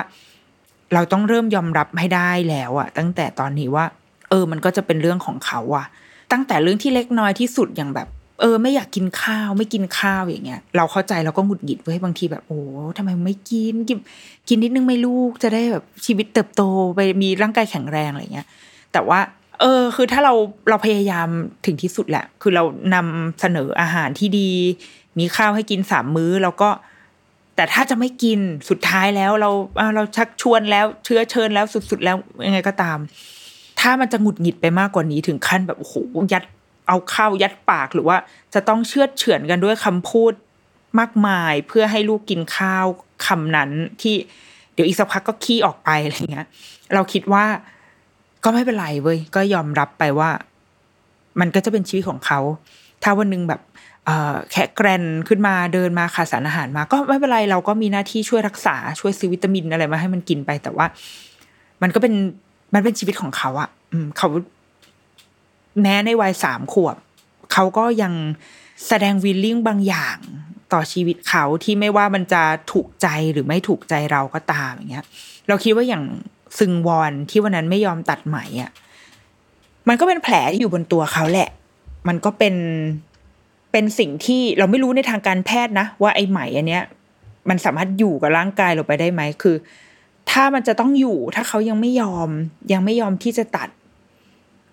A: เราต้องเริ่มยอมรับให้ได้แล้วอะตั้งแต่ตอนนี้ว่า เออ มันก็จะเป็นเรื่องของเขาอะตั้งแต่เรื่องที่เล็กน้อยที่สุดอย่างแบบ เออ ไม่อยากกินข้าวไม่กินข้าวอย่างเงี้ย เราเข้าใจเราก็หงุดหงิดเว้ยบางทีแบบโอ้ทำไมไม่กินกินกินนิดนึงไม่ลูกจะได้แบบชีวิตเติบโตไปมีร่างกายแข็งแรงอะไรเงี้ย แต่ว่าเออคือถ้าเราเราพยายามถึงที่สุดแหละ คือเรานำเสนออาหารที่ดี มีข้าวให้กินสามมื้อ แล้วก็ แต่ถ้าจะไม่กินสุดท้ายแล้วเราเราชักชวนแล้วเชื้อเชิญแล้วสุดๆ แล้วยังไงก็ตาม ถ้ามันจะหงุดหงิดไปมากกว่านี้ถึงขั้นแบบโอ้โหยัดเอาข้าวยัดปากหรือว่าจะต้องเชือดเฉือนกันด้วยคำพูดมากมายเพื่อให้ลูกกินข้าวคำนั้นที่เดี๋ยวอีกสักพักก็ขี้ออกไปอะไรเงี้ย เราคิดว่าก็ไม่เป็นไรเว้ยก็ยอมรับไปว่า มันก็จะเป็นชีวิตของเขา ถ้าวันหนึ่งแบบแขกแกรนขึ้นมาเดินมาขาดสารอาหารมา ก็ไม่เป็นไรเราก็มีหน้าที่ช่วยรักษาช่วยซื้อวิตามินอะไรมาให้มันกินไป แต่ว่า มันก็เป็นมันเป็นชีวิตของเขาอะอืมเขาแม้ในวัยสามขวบ เขาก็ยังแสดงวิลลิ่งบางอย่างต่อชีวิตเขาที่ไม่ว่ามันจะถูกใจหรือไม่ถูกใจเราก็ตามอย่างเงี้ย เราคิดว่าอย่างซึงวอนที่วันนั้นไม่ยอมตัดไหมอะมันก็เป็นแผลที่อยู่บนตัวเขาแหละ มันก็เป็นเป็นสิ่งที่เราไม่รู้ในทางการแพทย์นะ ว่าไอ้ไหมอันเนี้ย มันสามารถอยู่กับร่างกายเราไปได้ไหมคือ ถ้ามันจะต้องอยู่ถ้าเขายังไม่ยอม ยังไม่ยอมที่จะตัด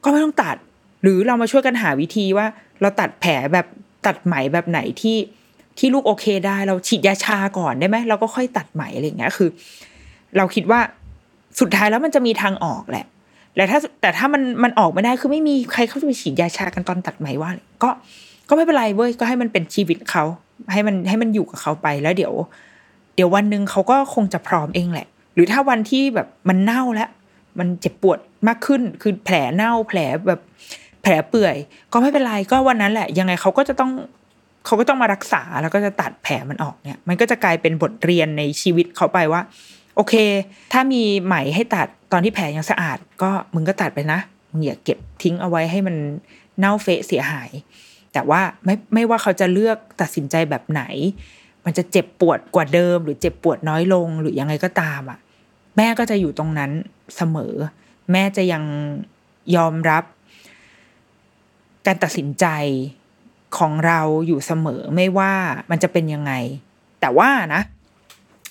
A: ก็ไม่ต้องตัด หรือเรามาช่วยกันหาวิธีว่า เราตัดแผลแบบตัดไหมแบบไหนที่ที่ลูกโอเคได้ เราฉีดยาชาก่อนได้ไหมเราก็ค่อยตัดไหมอะไรอย่างเงี้ยคือ เราคิดว่าสุดท้ายแล้วมันจะมีทางออกแหละ และถ้าแต่ถ้ามันมันออกไม่ได้คือไม่มีใครเขาจะไปฉีดยาชากันตอนตัดไหมว่า ก็ก็ไม่เป็นไรเว้ยก็ให้มันเป็นชีวิตเขาให้มันให้มันอยู่กับเขาไปแล้วเดี๋ยว เดี๋ยววันหนึ่งเขาก็คงจะพร้อมเองแหละ หรือถ้าวันที่แบบมันเน่าแล้ว มันเจ็บปวดมากขึ้นคือแผลเน่าแผลแบบแผลเปื่อย ก็ไม่เป็นไรก็วันนั้นแหละ ยังไงเขาก็จะต้องเขาก็ต้องมารักษาแล้วก็จะตัดแผลมันออกเนี่ย มันก็จะกลายเป็นบทเรียนในชีวิตเขาไปว่า โอเค ถ้ามีไหมให้ตัดตอนที่แผลยังสะอาด ก็มึงก็ตัดไปนะมึงอย่าเก็บทิ้งเอาไว้ให้มันเน่าเฟะเสียหาย แต่ว่าไม่ไม่ว่าเขาจะเลือกตัดสินใจแบบไหน มันจะเจ็บปวดกว่าเดิม หรือเจ็บปวดน้อยลงหรือยังไงก็ตามอะ แม่ก็จะอยู่ตรงนั้นเสมอ แม่จะยังยอมรับ การตัดสินใจของเราอยู่เสมอไม่ว่ามันจะเป็นยังไง แต่ว่านะ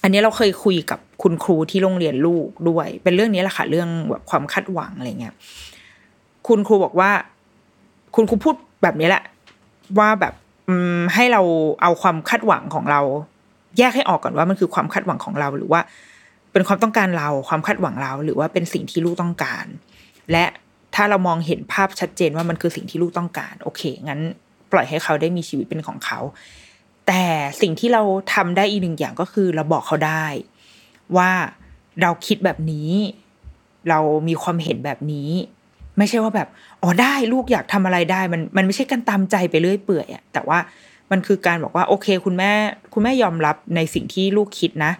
A: อันนี้เราเคยคุยกับคุณครูที่โรงเรียนลูกด้วย เป็นเรื่องนี้แหละค่ะ เรื่องแบบความคาดหวังอะไรเงี้ยคุณครูบอกว่า คุณครูพูดแบบนี้แหละ ว่าแบบให้เราเอาความคาดหวังของเรา แยกให้ออกก่อนว่ามันคือความคาดหวังของเราหรือว่า เป็นความต้องการเราความคาดหวังเรา หรือว่าเป็นสิ่งที่ลูกต้องการ และถ้าเรามองเห็นภาพชัดเจนว่ามันคือสิ่งที่ลูกต้องการ โอเค งั้น ปล่อยให้เขาได้มีชีวิตเป็นของเขา แต่สิ่งที่เราทำได้อีกหนึ่งอย่างก็คือเราบอกเขาได้ ว่าเราคิดแบบนี้ เรามีความเห็นแบบนี้ ไม่ใช่ว่าแบบอ๋อได้ลูกอยากทำอะไรได้ มันมันไม่ใช่การตามใจไปเรื่อยเปื่อยอะแต่ว่ามันคือการบอกว่าโอเค คุณแม่ คุณแม่ยอมรับในสิ่งที่ลูกคิดนะ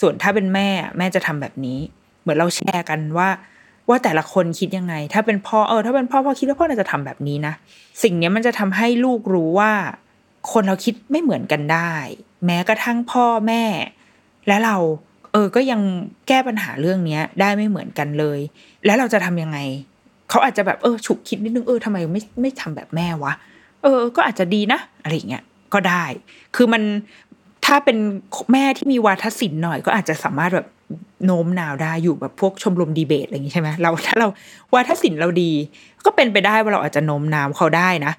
A: ส่วนถ้าเป็นแม่แม่จะทำแบบนี้ เหมือนเราแชร์กันว่า ว่าแต่ละคนคิดยังไง ถ้าเป็นพ่อเออถ้าเป็นพ่อพ่อคิดว่าพ่อน่าจะทำแบบนี้นะสิ่งนี้มันจะทำให้ลูกรู้ว่า คนเราคิดไม่เหมือนกันได้ แม้กระทั่งพ่อแม่ และเรา เออก็ยังแก้ปัญหาเรื่องเนี้ย ได้ไม่เหมือนกันเลย แล้วเราจะทำยังไง เขาอาจจะแบบเออฉุกคิดนิดนึงเออทำไมไม่ไม่ทำแบบแม่วะเออ ก็อาจจะดีนะอะไรเงี้ยก็ได้ คือมันถ้าเป็นแม่ที่มีวาทศิลป์หน่อย ก็อาจจะสามารถแบบโน้มน้าวได้อยู่แบบพวกชมรมดีเบตอะไรอย่างนี้ใช่ไหมเราถ้าเราวาทศิลป์เราดี ก็เป็นไปได้ว่าเราอาจจะโน้มน้าวเขาได้นะ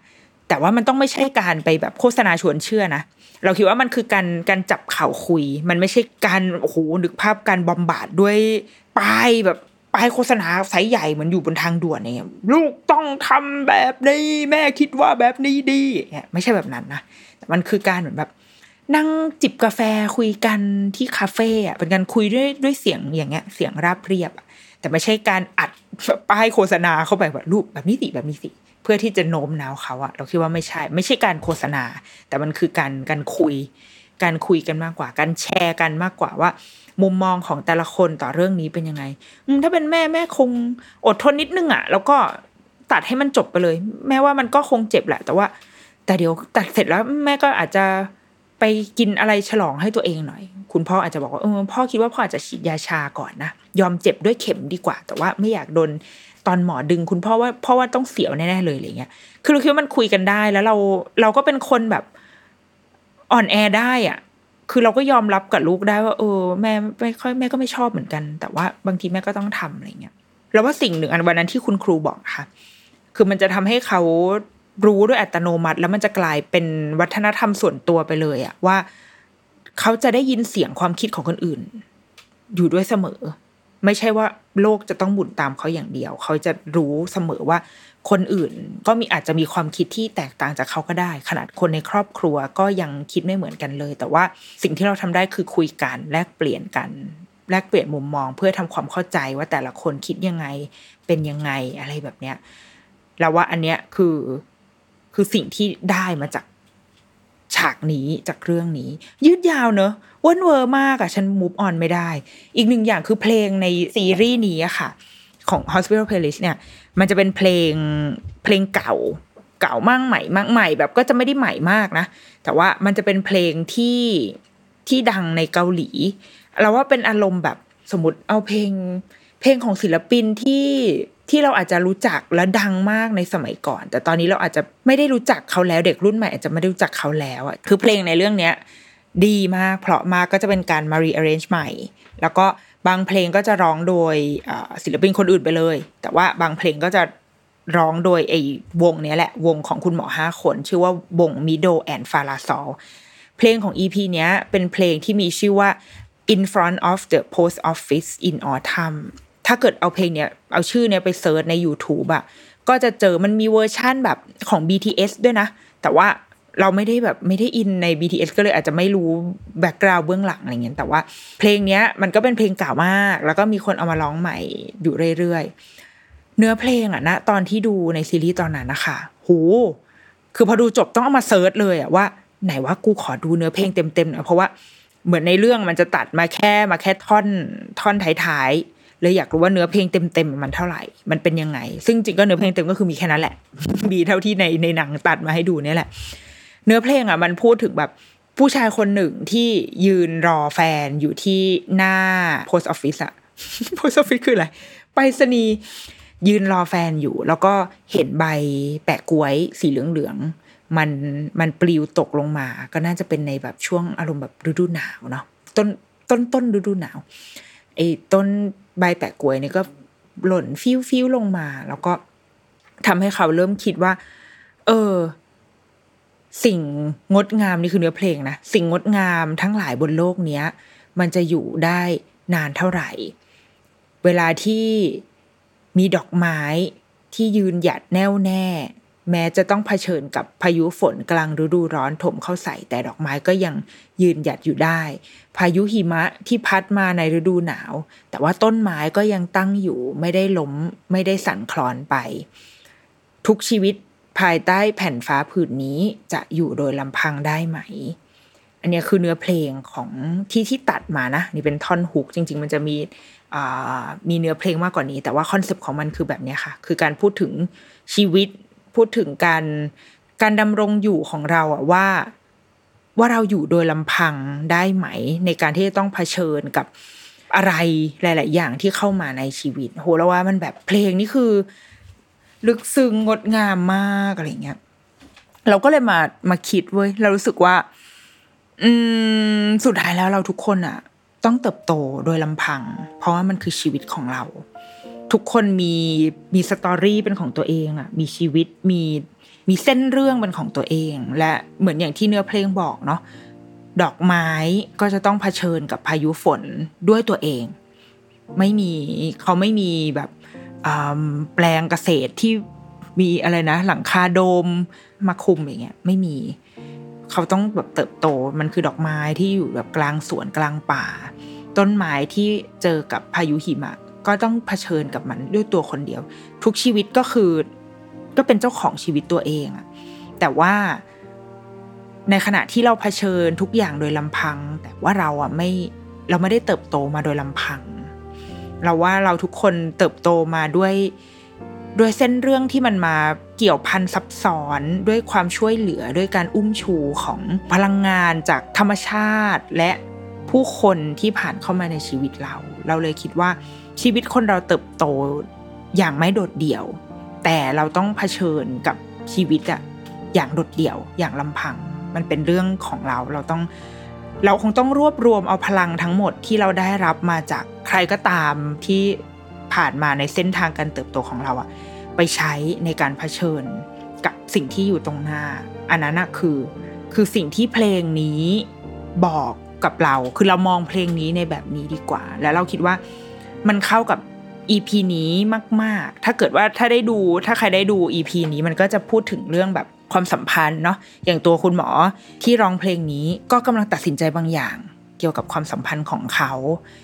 A: แต่ว่ามันต้องไม่ใช่การไปแบบโฆษณาชวนเชื่อนะเราคิดว่ามันคือการการจับเข่าคุย มันไม่ใช่การโอ้โหนึกภาพการบำบัดด้วยป้ายแบบป้ายโฆษณาไซส์ใหญ่เหมือนอยู่บนทางด่วนเนี่ยลูกต้องทำแบบนี้แม่คิดว่าแบบนี้ดีเนี่ยไม่ใช่แบบนั้นนะแต่มันคือการเหมือนแบบ นั่งจิบกาแฟคุยกันที่คาเฟ่อะเป็นการคุยด้วยด้วยเสียงอย่างเงี้ย เสียงราบเรียบอะแต่ไม่ใช่การอัดป้ายโฆษณาเข้าไปแบบรูปแบบนี้สิแบบนี้สิเพื่อที่จะโน้มน้าวเขาอะเราคิดว่าไม่ใช่ ไม่ใช่การโฆษณา แต่มันคือการการคุย การคุยกันมากกว่า การแชร์กันมากกว่าว่า มุมมองของแต่ละคนต่อเรื่องนี้เป็นยังไงถ้าเป็นแม่แม่คงอดทนนิดนึงอะแล้วก็ตัดให้มันจบไปเลย แม้ว่ามันก็คงเจ็บแหละ แต่ว่า แต่เดี๋ยวตัดเสร็จแล้วแม่ก็อาจจะไปกินอะไรฉลองให้ตัวเองหน่อย คุณพ่ออาจจะบอกว่าเออพ่อคิดว่าพ่ออาจจะฉีดยาชาก่อนนะ ยอมเจ็บด้วยเข็มดีกว่า แต่ว่าไม่อยากโดน ตอนหมอดึงคุณพ่อว่าพ่อว่าต้องเสียวแน่ๆเลยอะไรเงี้ย คือเราคิดว่ามันคุยกันได้แล้วเราเราก็เป็นคนแบบอ่อนแอได้อะ คือเราก็ยอมรับกับลูกได้ว่า เออ แม่ไม่ค่อยแม่ก็ไม่ชอบเหมือนกัน แต่ว่าบางทีแม่ก็ต้องทำอะไรเงี้ยแล้วว่าสิ่งหนึ่งอันวันนั้นที่คุณครูบอกค่ะ คือมันจะทำให้เขารู้ด้วยอัตโนมัติ แล้วมันจะกลายเป็นวัฒนธรรมส่วนตัวไปเลยอะว่าเขาจะได้ยินเสียงความคิดของคนอื่น อยู่ด้วยเสมอ ไม่ใช่ว่าโลกจะต้องบุนตามเขาอย่างเดียว เขาจะรู้เสมอว่าคนอื่นก็มีอาจจะมีความคิดที่แตกต่างจากเขาก็ได้ ขนาดคนในครอบครัวก็ยังคิดไม่เหมือนกันเลย แต่ว่าสิ่งที่เราทำได้คือคุยกันแลกเปลี่ยนกันแลกเปลี่ยนมุมมองเพื่อทำความเข้าใจว่าแต่ละคนคิดยังไงเป็นยังไงอะไรแบบเนี้ยเราว่าอันเนี้ยคือคือสิ่งที่ได้มาจาก ฉากนี้จากเรื่องนี้ ยืดยาวเนอะว้นเวอร์มากอะฉันมูฟออนไม่ได้ อีกหนึ่งอย่างคือเพลงในซีรีส์นี้อะค่ะ ของ Hospital Playlist เนี่ย มันจะเป็นเพลงเพลงเก่า เก่ามากใหม่มากใหม่แบบก็จะไม่ได้ใหม่มากนะ แต่ว่ามันจะเป็นเพลงที่ที่ดังในเกาหลีเราว่าเป็นอารมณ์แบบสมมติเอาเพลงเพลงของศิลปินที่ ที่เราอาจจะรู้จักและดังมากในสมัยก่อน แต่ตอนนี้เราอาจจะไม่ได้รู้จักเขาแล้ว เด็กรุ่นใหม่อาจจะไม่ได้รู้จักเขาแล้วอะคือเพลงในเรื่องเนี้ยดีมาก เพราะมากก็จะเป็นการมา rearrange ใหม่ แล้วก็บางเพลงก็จะร้องโดยศิลปินคนอื่นไปเลย แต่ว่าบางเพลงก็จะร้องโดยไอ้วงเนี้ยแหละ วงของคุณหมอห้าคน ชื่อว่าวงมิโดแอนด์ฟาลาซอลเพลงของ EP เนี้ยเป็นเพลงที่มีชื่อว่า in front of the post office in autumn ถ้าเกิดเอาเพลงเนี้ยเอาชื่อเนี้ยไป search ใน YouTube อะก็จะเจอมันมีเวอร์ชั่นแบบของ BTS ด้วยนะ แต่ว่าเราไม่ได้แบบไม่ได้อินใน BTS ก็เลยอาจจะไม่รู้ background เบื้องหลังอะไรเงี้ยแต่ว่าเพลงเนี้ยมันก็เป็นเพลงเก่ามาก แล้วก็มีคนเอามาร้องใหม่อยู่เรื่อยๆ เนื้อเพลงอะนะตอนที่ดูในซีรีส์ตอนนั้นนะคะโหคือพอดูจบต้องเอามา search เลยอะว่า ไหนว่ากูขอดูเนื้อเพลงเต็มๆหน่อยเพราะว่าเหมือนในเรื่องมันจะตัดมาแค่มาแค่ท่อนท่อนท้ายๆ เลยอยากรู้ว่าเนื้อเพลงเต็มๆมันเท่าไหร่ มันเป็นยังไง ซึ่งจริงก็เนื้อเพลงเต็มก็คือมีแค่นั้นแหละมีเท่าที่ในในหนังตัดมาให้ดูเนี่ยแหละ เนื้อเพลงอะมันพูดถึงแบบผู้ชายคนหนึ่งที่ยืนรอแฟนอยู่ที่หน้า post office อะ post office คืออะไรไปรษณีย์ยืนรอแฟนอยู่ แล้วก็เห็นใบแปะกล้วยสีเหลืองๆมันมันปลิวตกลงมา ก็น่าจะเป็นในแบบช่วงอารมณ์แบบฤดูหนาวเนาะต้นต้นต้นฤดูหนาวไอ้ต้น ใบแปะกล้วยนี่ก็หล่นฟิวฟิวลงมา แล้วก็ทำให้เขาเริ่มคิดว่า เออ สิ่งงดงามนี่คือเนื้อเพลงนะ สิ่งงดงามทั้งหลายบนโลกเนี้ย มันจะอยู่ได้นานเท่าไหร่ เวลาที่มีดอกไม้ที่ยืนหยัดแน่วแน่ แม้จะต้องเผชิญกับพายุฝนกลางฤดูร้อนถมเข้าใส่แต่ดอกไม้ก็ยังยืนหยัดอยู่ได้ พายุหิมะที่พัดมาในฤดูหนาว แต่ว่าต้นไม้ก็ยังตั้งอยู่ไม่ได้ล้มไม่ได้สั่นคลอนไป ทุกชีวิตภายใต้แผ่นฟ้าผืนนี้จะอยู่โดยลำพังได้ไหม อันนี้คือเนื้อเพลงของที่ที่ตัดมานะ นี่เป็นท่อนฮุกจริง ๆ มันจะมีมีเนื้อเพลงมากกว่านี้ แต่ว่าคอนเซปต์ของมันคือแบบนี้ค่ะ คือการพูดถึงชีวิต พูดถึงการการดำรงอยู่ของเราอะว่า ว่าเราอยู่โดยลำพังได้ไหม ในการที่จะต้องเผชิญกับอะไรหลาย ๆ อย่างที่เข้ามาในชีวิตโหแล้วว่ามันแบบเพลงนี่คือ ลึกซึ้งงดงามมากอะไรเงี้ยเราก็เลยมามาคิดเว้ยเรารู้สึกว่า อืมสุดท้ายแล้วเราทุกคนอะต้องเติบโตโดยลำพัง เพราะว่ามันคือชีวิตของเรา ทุกคนมีมีสตอรี่เป็นของตัวเองอะมีชีวิตมีมีเส้นเรื่องเป็นของตัวเอง และเหมือนอย่างที่เนื้อเพลงบอกเนาะดอกไม้ก็จะต้องเผชิญกับพายุฝนด้วยตัวเอง ไม่มีเขาไม่มีแบบแปลงเกษตรที่มีอะไรนะ หลังคาโดมมาคุมอย่างเงี้ยไม่มี เขาต้องแบบเติบโตมันคือดอกไม้ที่อยู่แบบกลางสวนกลางป่า ต้นไม้ที่เจอกับพายุหิมะ ก็ต้องเผชิญกับมันด้วยตัวคนเดียว ทุกชีวิตก็คือ ก็เป็นเจ้าของชีวิตตัวเองอะแต่ว่าในขณะที่เราเผชิญทุกอย่างโดยลำพัง แต่ว่าเราอะไม่เราไม่ได้เติบโตมาโดยลำพัง เราว่าเราทุกคนเติบโตมาด้วยด้วยเส้นเรื่องที่มันมาเกี่ยวพันซับซ้อนด้วยความช่วยเหลือด้วยการอุ้มชูของพลังงานจากธรรมชาติและผู้คนที่ผ่านเข้ามาในชีวิตเรา เราเลยคิดว่าชีวิตคนเราเติบโตอย่างไม่โดดเดี่ยว แต่เราต้องเผชิญกับชีวิตอะอย่างโดดเดี่ยวอย่างลำพัง มันเป็นเรื่องของเราเราต้อง เราคงต้องรวบรวมเอาพลังทั้งหมดที่เราได้รับมาจากใครก็ตามที่ผ่านมาในเส้นทางการเติบโตของเราอะไปใช้ในการเผชิญกับสิ่งที่อยู่ตรงหน้า อันนั้นคือคือสิ่งที่เพลงนี้บอก กับเรา คือเรามองเพลงนี้ในแบบนี้ดีกว่า แล้วเราคิดว่ามันเข้ากับ EP นี้มาก ๆ ถ้าเกิดว่าถ้าได้ดูถ้าใครได้ดู EP นี้มันก็จะพูดถึงเรื่องแบบความสัมพันธ์เนาะอย่างตัวคุณหมอที่ร้องเพลงนี้ก็กำลังตัดสินใจบางอย่าง เกี่ยวกับความสัมพันธ์ของเขา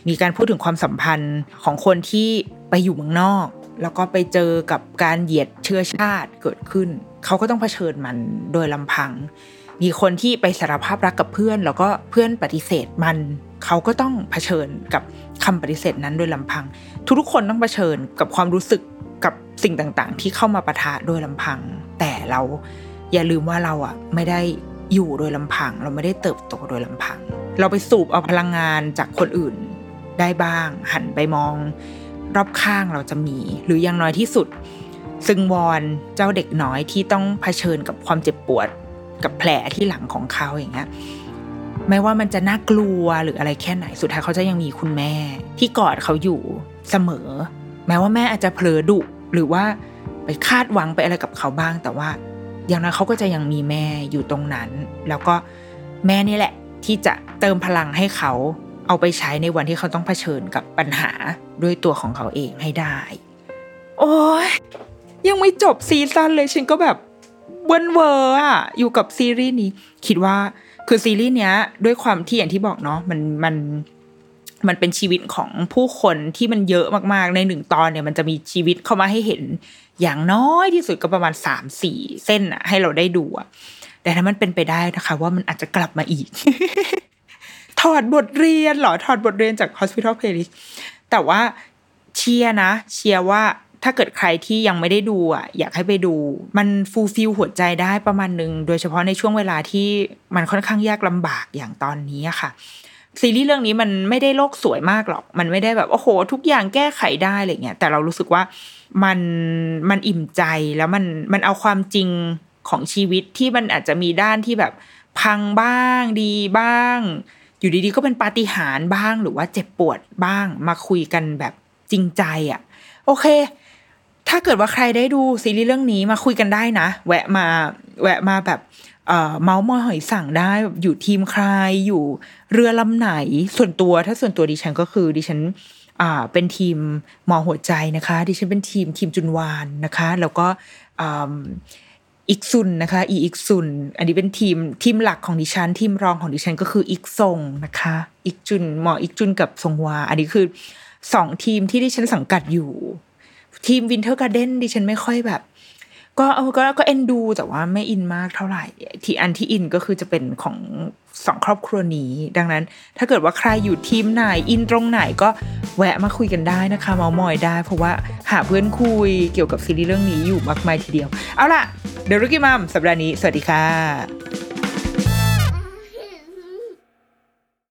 A: มีการพูดถึงความสัมพันธ์ของคนที่ไปอยู่เมืองนอก แล้วก็ไปเจอกับการเหยียดเชื้อชาติเกิดขึ้น เขาก็ต้องเผชิญมันโดยลำพัง มีคนที่ไปสารภาพรักกับเพื่อน แล้วก็เพื่อนปฏิเสธมัน เขาก็ต้องเผชิญกับคำปฏิเสธนั้นโดยลำพัง ทุกๆคนต้องเผชิญกับความรู้สึกกับสิ่งต่างๆ ที่เข้ามาปะทะโดยลำพัง แต่เราอย่าลืมว่าเราอะไม่ได้อยู่โดยลำพัง เราไม่ได้เติบโตโดยลำพัง เราไปสูบเอาพลังงานจากคนอื่นได้บ้าง หันไปมอง รอบข้างเราจะมี หรืออย่างน้อยที่สุด ซึ่งวอนเจ้าเด็กน้อยที่ต้องเผชิญกับความเจ็บปวด กับแผลที่หลังของเขาอย่างเงี้ยไม่ว่ามันจะน่ากลัวหรืออะไรแค่ไหนสุดท้ายเขาจะยังมีคุณแม่ ที่กอดเขาอยู่เสมอ แม้ว่าแม่อาจจะเผลอดุหรือว่าไปคาดหวังไปอะไรกับเขาบ้าง แต่ว่า อย่างนั้นเขาก็จะยังมีแม่อยู่ตรงนั้น แล้วก็แม่นี่แหละ ที่จะเติมพลังให้เขาเอาไปใช้ในวันที่เขาต้องเผชิญกับปัญหาด้วยตัวของเขาเองให้ได้ โอ้ยยังไม่จบซีซั่นเลยฉันก็แบบ เวิ่นเว้ออะอยู่กับซีรีส์นี้ คิดว่าคือซีรีส์เนี้ย ด้วยความที่อย่างที่บอกเนาะมันมันมันเป็นชีวิตของผู้คนที่มันเยอะมากๆ ในหนึ่งตอนเนี่ยมันจะมีชีวิตเข้ามาให้เห็นอย่างน้อยที่สุดก็ประมาณสามสี่เส้นอะให้เราได้ดูอะแต่ถ้ามันเป็นไปได้นะคะ ว่ามันอาจจะกลับมาอีก ถอดบทเรียนหรอถอดบทเรียนจาก Hospital Playlist แต่ว่าเชียร์นะ เชียร์ว่า ถ้าเกิดใครที่ยังไม่ได้ดูอะอยากให้ไปดู มัน fulfill หัวใจได้ประมาณหนึ่งโดยเฉพาะในช่วงเวลาที่มันค่อนข้างยากลำบากอย่างตอนนี้ค่ะซีรีส์เรื่องนี้มันไม่ได้โลกสวยมากหรอก มันไม่ได้แบบโอ้โห ทุกอย่างแก้ไขได้อะไรเงี้ย แต่เรารู้สึกว่ามันมันอิ่มใจแล้วมันมันเอาความจริงของชีวิตที่มันอาจจะมีด้านที่แบบพังบ้างดีบ้าง อยู่ดีๆก็เป็นปาฏิหาริย์บ้างหรือว่าเจ็บปวดบ้างมาคุยกันแบบจริงใจอะ่ะ โอเค ถ้าเกิดว่าใครได้ดูซีรีส์เรื่องนี้มาคุยกันได้นะ แวะมาแวะมาแบบเอ่อเมาส์มอยหอยสั่งได้อยู่ทีมใครอยู่เรือลำไหนส่วนตัวถ้าส่วนตัวดิฉันก็คือดิฉันอ่าเป็นทีมหมอหัวใจนะคะ ดิฉันเป็นทีมทีมจุนวานนะคะ แล้วก็ออิกซุนนะคะ อีอิกซุน อันนี้เป็นทีมทีมหลักของดิฉัน ทีมรองของดิฉันก็คืออิกซงนะคะ อิกจุนหมออิกจุนกับซงวา อันนี้คือสองทีมที่ดิฉันสังกัดอยู่ ทีม Winter Garden ดิฉันไม่ค่อยแบบ ก็เอก็ก็เอ็นดูแต่ว่าไม่อินมากเท่าไหร่ ที่อันที่อินก็คือจะเป็นของสองครอบครัวนี้ ดังนั้น ถ้าเกิดว่าใครอยู่ทีมไหนอินตรงไหนก็แวะมาคุยกันได้นะคะ เม้ามอยได้ เพราะว่าหาเพื่อนคุยเกี่ยวกับซีรีส์เรื่องนี้อยู่มากมายทีเดียว เอาล่ะเดรุกิมัมสัปดาห์นี้ สวัสดีค่ะ